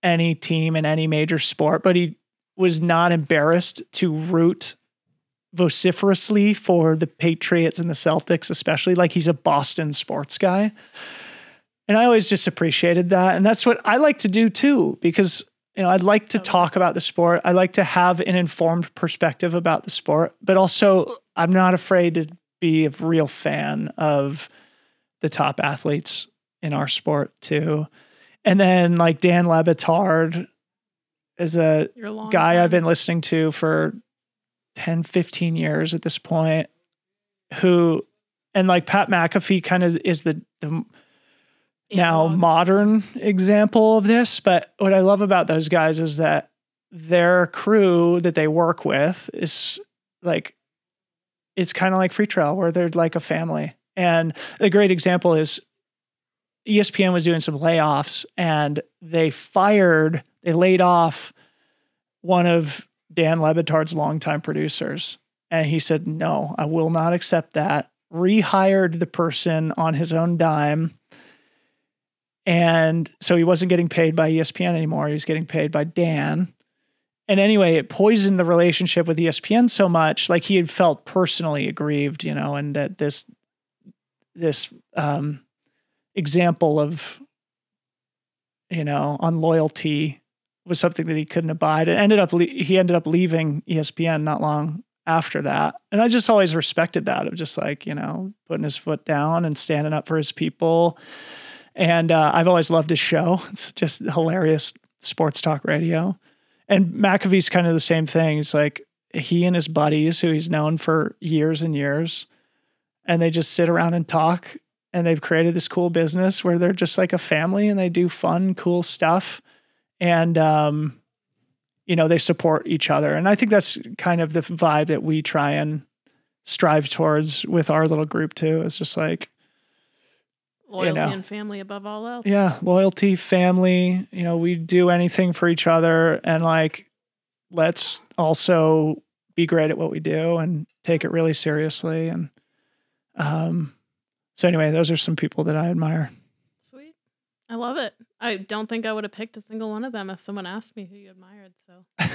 S1: any team in any major sport, but he was not embarrassed to root vociferously for the Patriots and the Celtics, especially like he's a Boston sports guy. And I always just appreciated that. And that's what I like to do too, because you know, I'd like to talk about the sport. I like to have an informed perspective about the sport, but also I'm not afraid to be a real fan of the top athletes in our sport too. And then like Dan Le Batard is a guy I've been listening to for 10, 15 years at this point, who and like Pat McAfee kind of is the the now modern example of this. But what I love about those guys is that their crew that they work with is like it's kind of like Freetrail where they're like a family. And a great example is ESPN was doing some layoffs and they fired, they laid off one of Dan Le Batard's longtime producers. And he said, No, I will not accept that. Rehired the person on his own dime and so he wasn't getting paid by ESPN anymore. He was getting paid by Dan. And anyway, it poisoned the relationship with ESPN so much, like he had felt personally aggrieved, you know, and that this this um, example of you know unloyalty was something that he couldn't abide. It ended up le- he ended up leaving ESPN not long after that, and I just always respected that of just like you know putting his foot down and standing up for his people and uh, I've always loved his show. It's just hilarious sports talk radio. And McAfee's kind of the same thing. It's like he and his buddies, who he's known for years and years, and they just sit around and talk. And they've created this cool business where they're just like a family and they do fun, cool stuff. And, um, you know, they support each other. And I think that's kind of the vibe that we try and strive towards with our little group too. It's just like,
S2: Loyalty you know, and family above all else.
S1: Yeah, loyalty, family. You know, we do anything for each other, and like, let's also be great at what we do and take it really seriously. And um, so anyway, those are some people that I admire.
S2: Sweet, I love it. I don't think I would have picked a single one of them if someone asked me who you admired. So.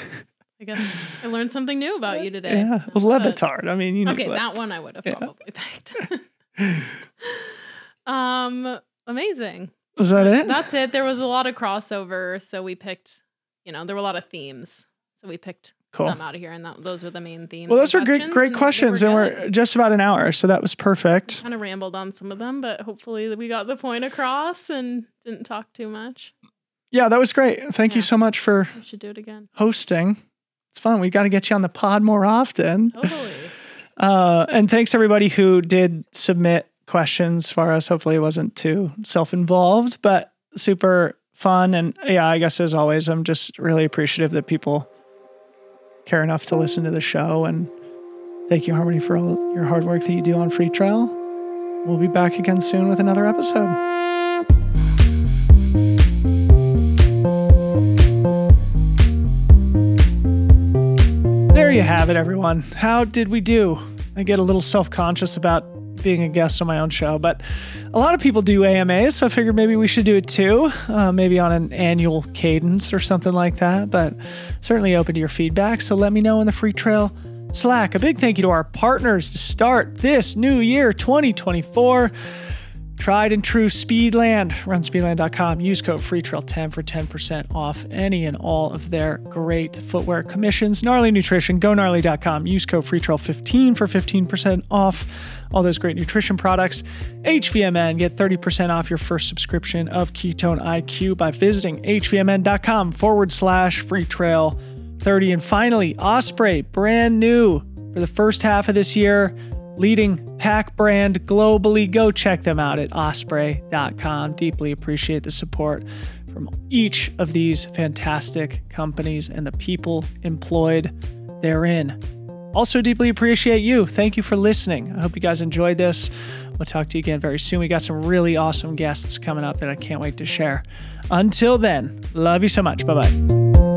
S2: I guess I learned something new about you today.
S1: Yeah, well, Le I mean, you know,
S2: okay, that one I would have yeah. probably picked. Um, amazing.
S1: Was that it?
S2: That's it. There was a lot of crossover, so we picked. You know, there were a lot of themes, so we picked cool. some out of here, and that, those were the main themes.
S1: Well, those are great, great and questions, and we're just about an hour, so that was perfect.
S2: Kind of rambled on some of them, but hopefully we got the point across and didn't talk too much.
S1: Yeah, that was great. Thank yeah. you so much for.
S2: We should do it again.
S1: Hosting. It's fun. We got to get you on the pod more often.
S2: Totally.
S1: Uh, and thanks everybody who did submit questions for us. Hopefully, it wasn't too self involved, but super fun. And yeah, I guess as always, I'm just really appreciative that people care enough to listen to the show. And thank you, Harmony, for all your hard work that you do on Freetrail. We'll be back again soon with another episode. There you have it, everyone. How did we do? I get a little self conscious about being a guest on my own show, but a lot of people do AMAs, so I figured maybe we should do it too, uh, maybe on an annual cadence or something like that. But certainly open to your feedback, so let me know in the free trail Slack. A big thank you to our partners to start this new year, 2024. tried and true Speedland. Run speedland.com. Use code FreeTrail10 for 10% off any and all of their great footwear commissions. Gnarly Nutrition. Go gnarly.com. Use code FreeTrail15 for 15% off all those great nutrition products. HVMN. Get 30% off your first subscription of Ketone IQ by visiting hvmn.com forward slash free trail 30. And finally, Osprey, brand new for the first half of this year leading pack brand globally. Go check them out at osprey.com. Deeply appreciate the support from each of these fantastic companies and the people employed therein. Also, deeply appreciate you. Thank you for listening. I hope you guys enjoyed this. We'll talk to you again very soon. We got some really awesome guests coming up that I can't wait to share. Until then, love you so much. Bye bye.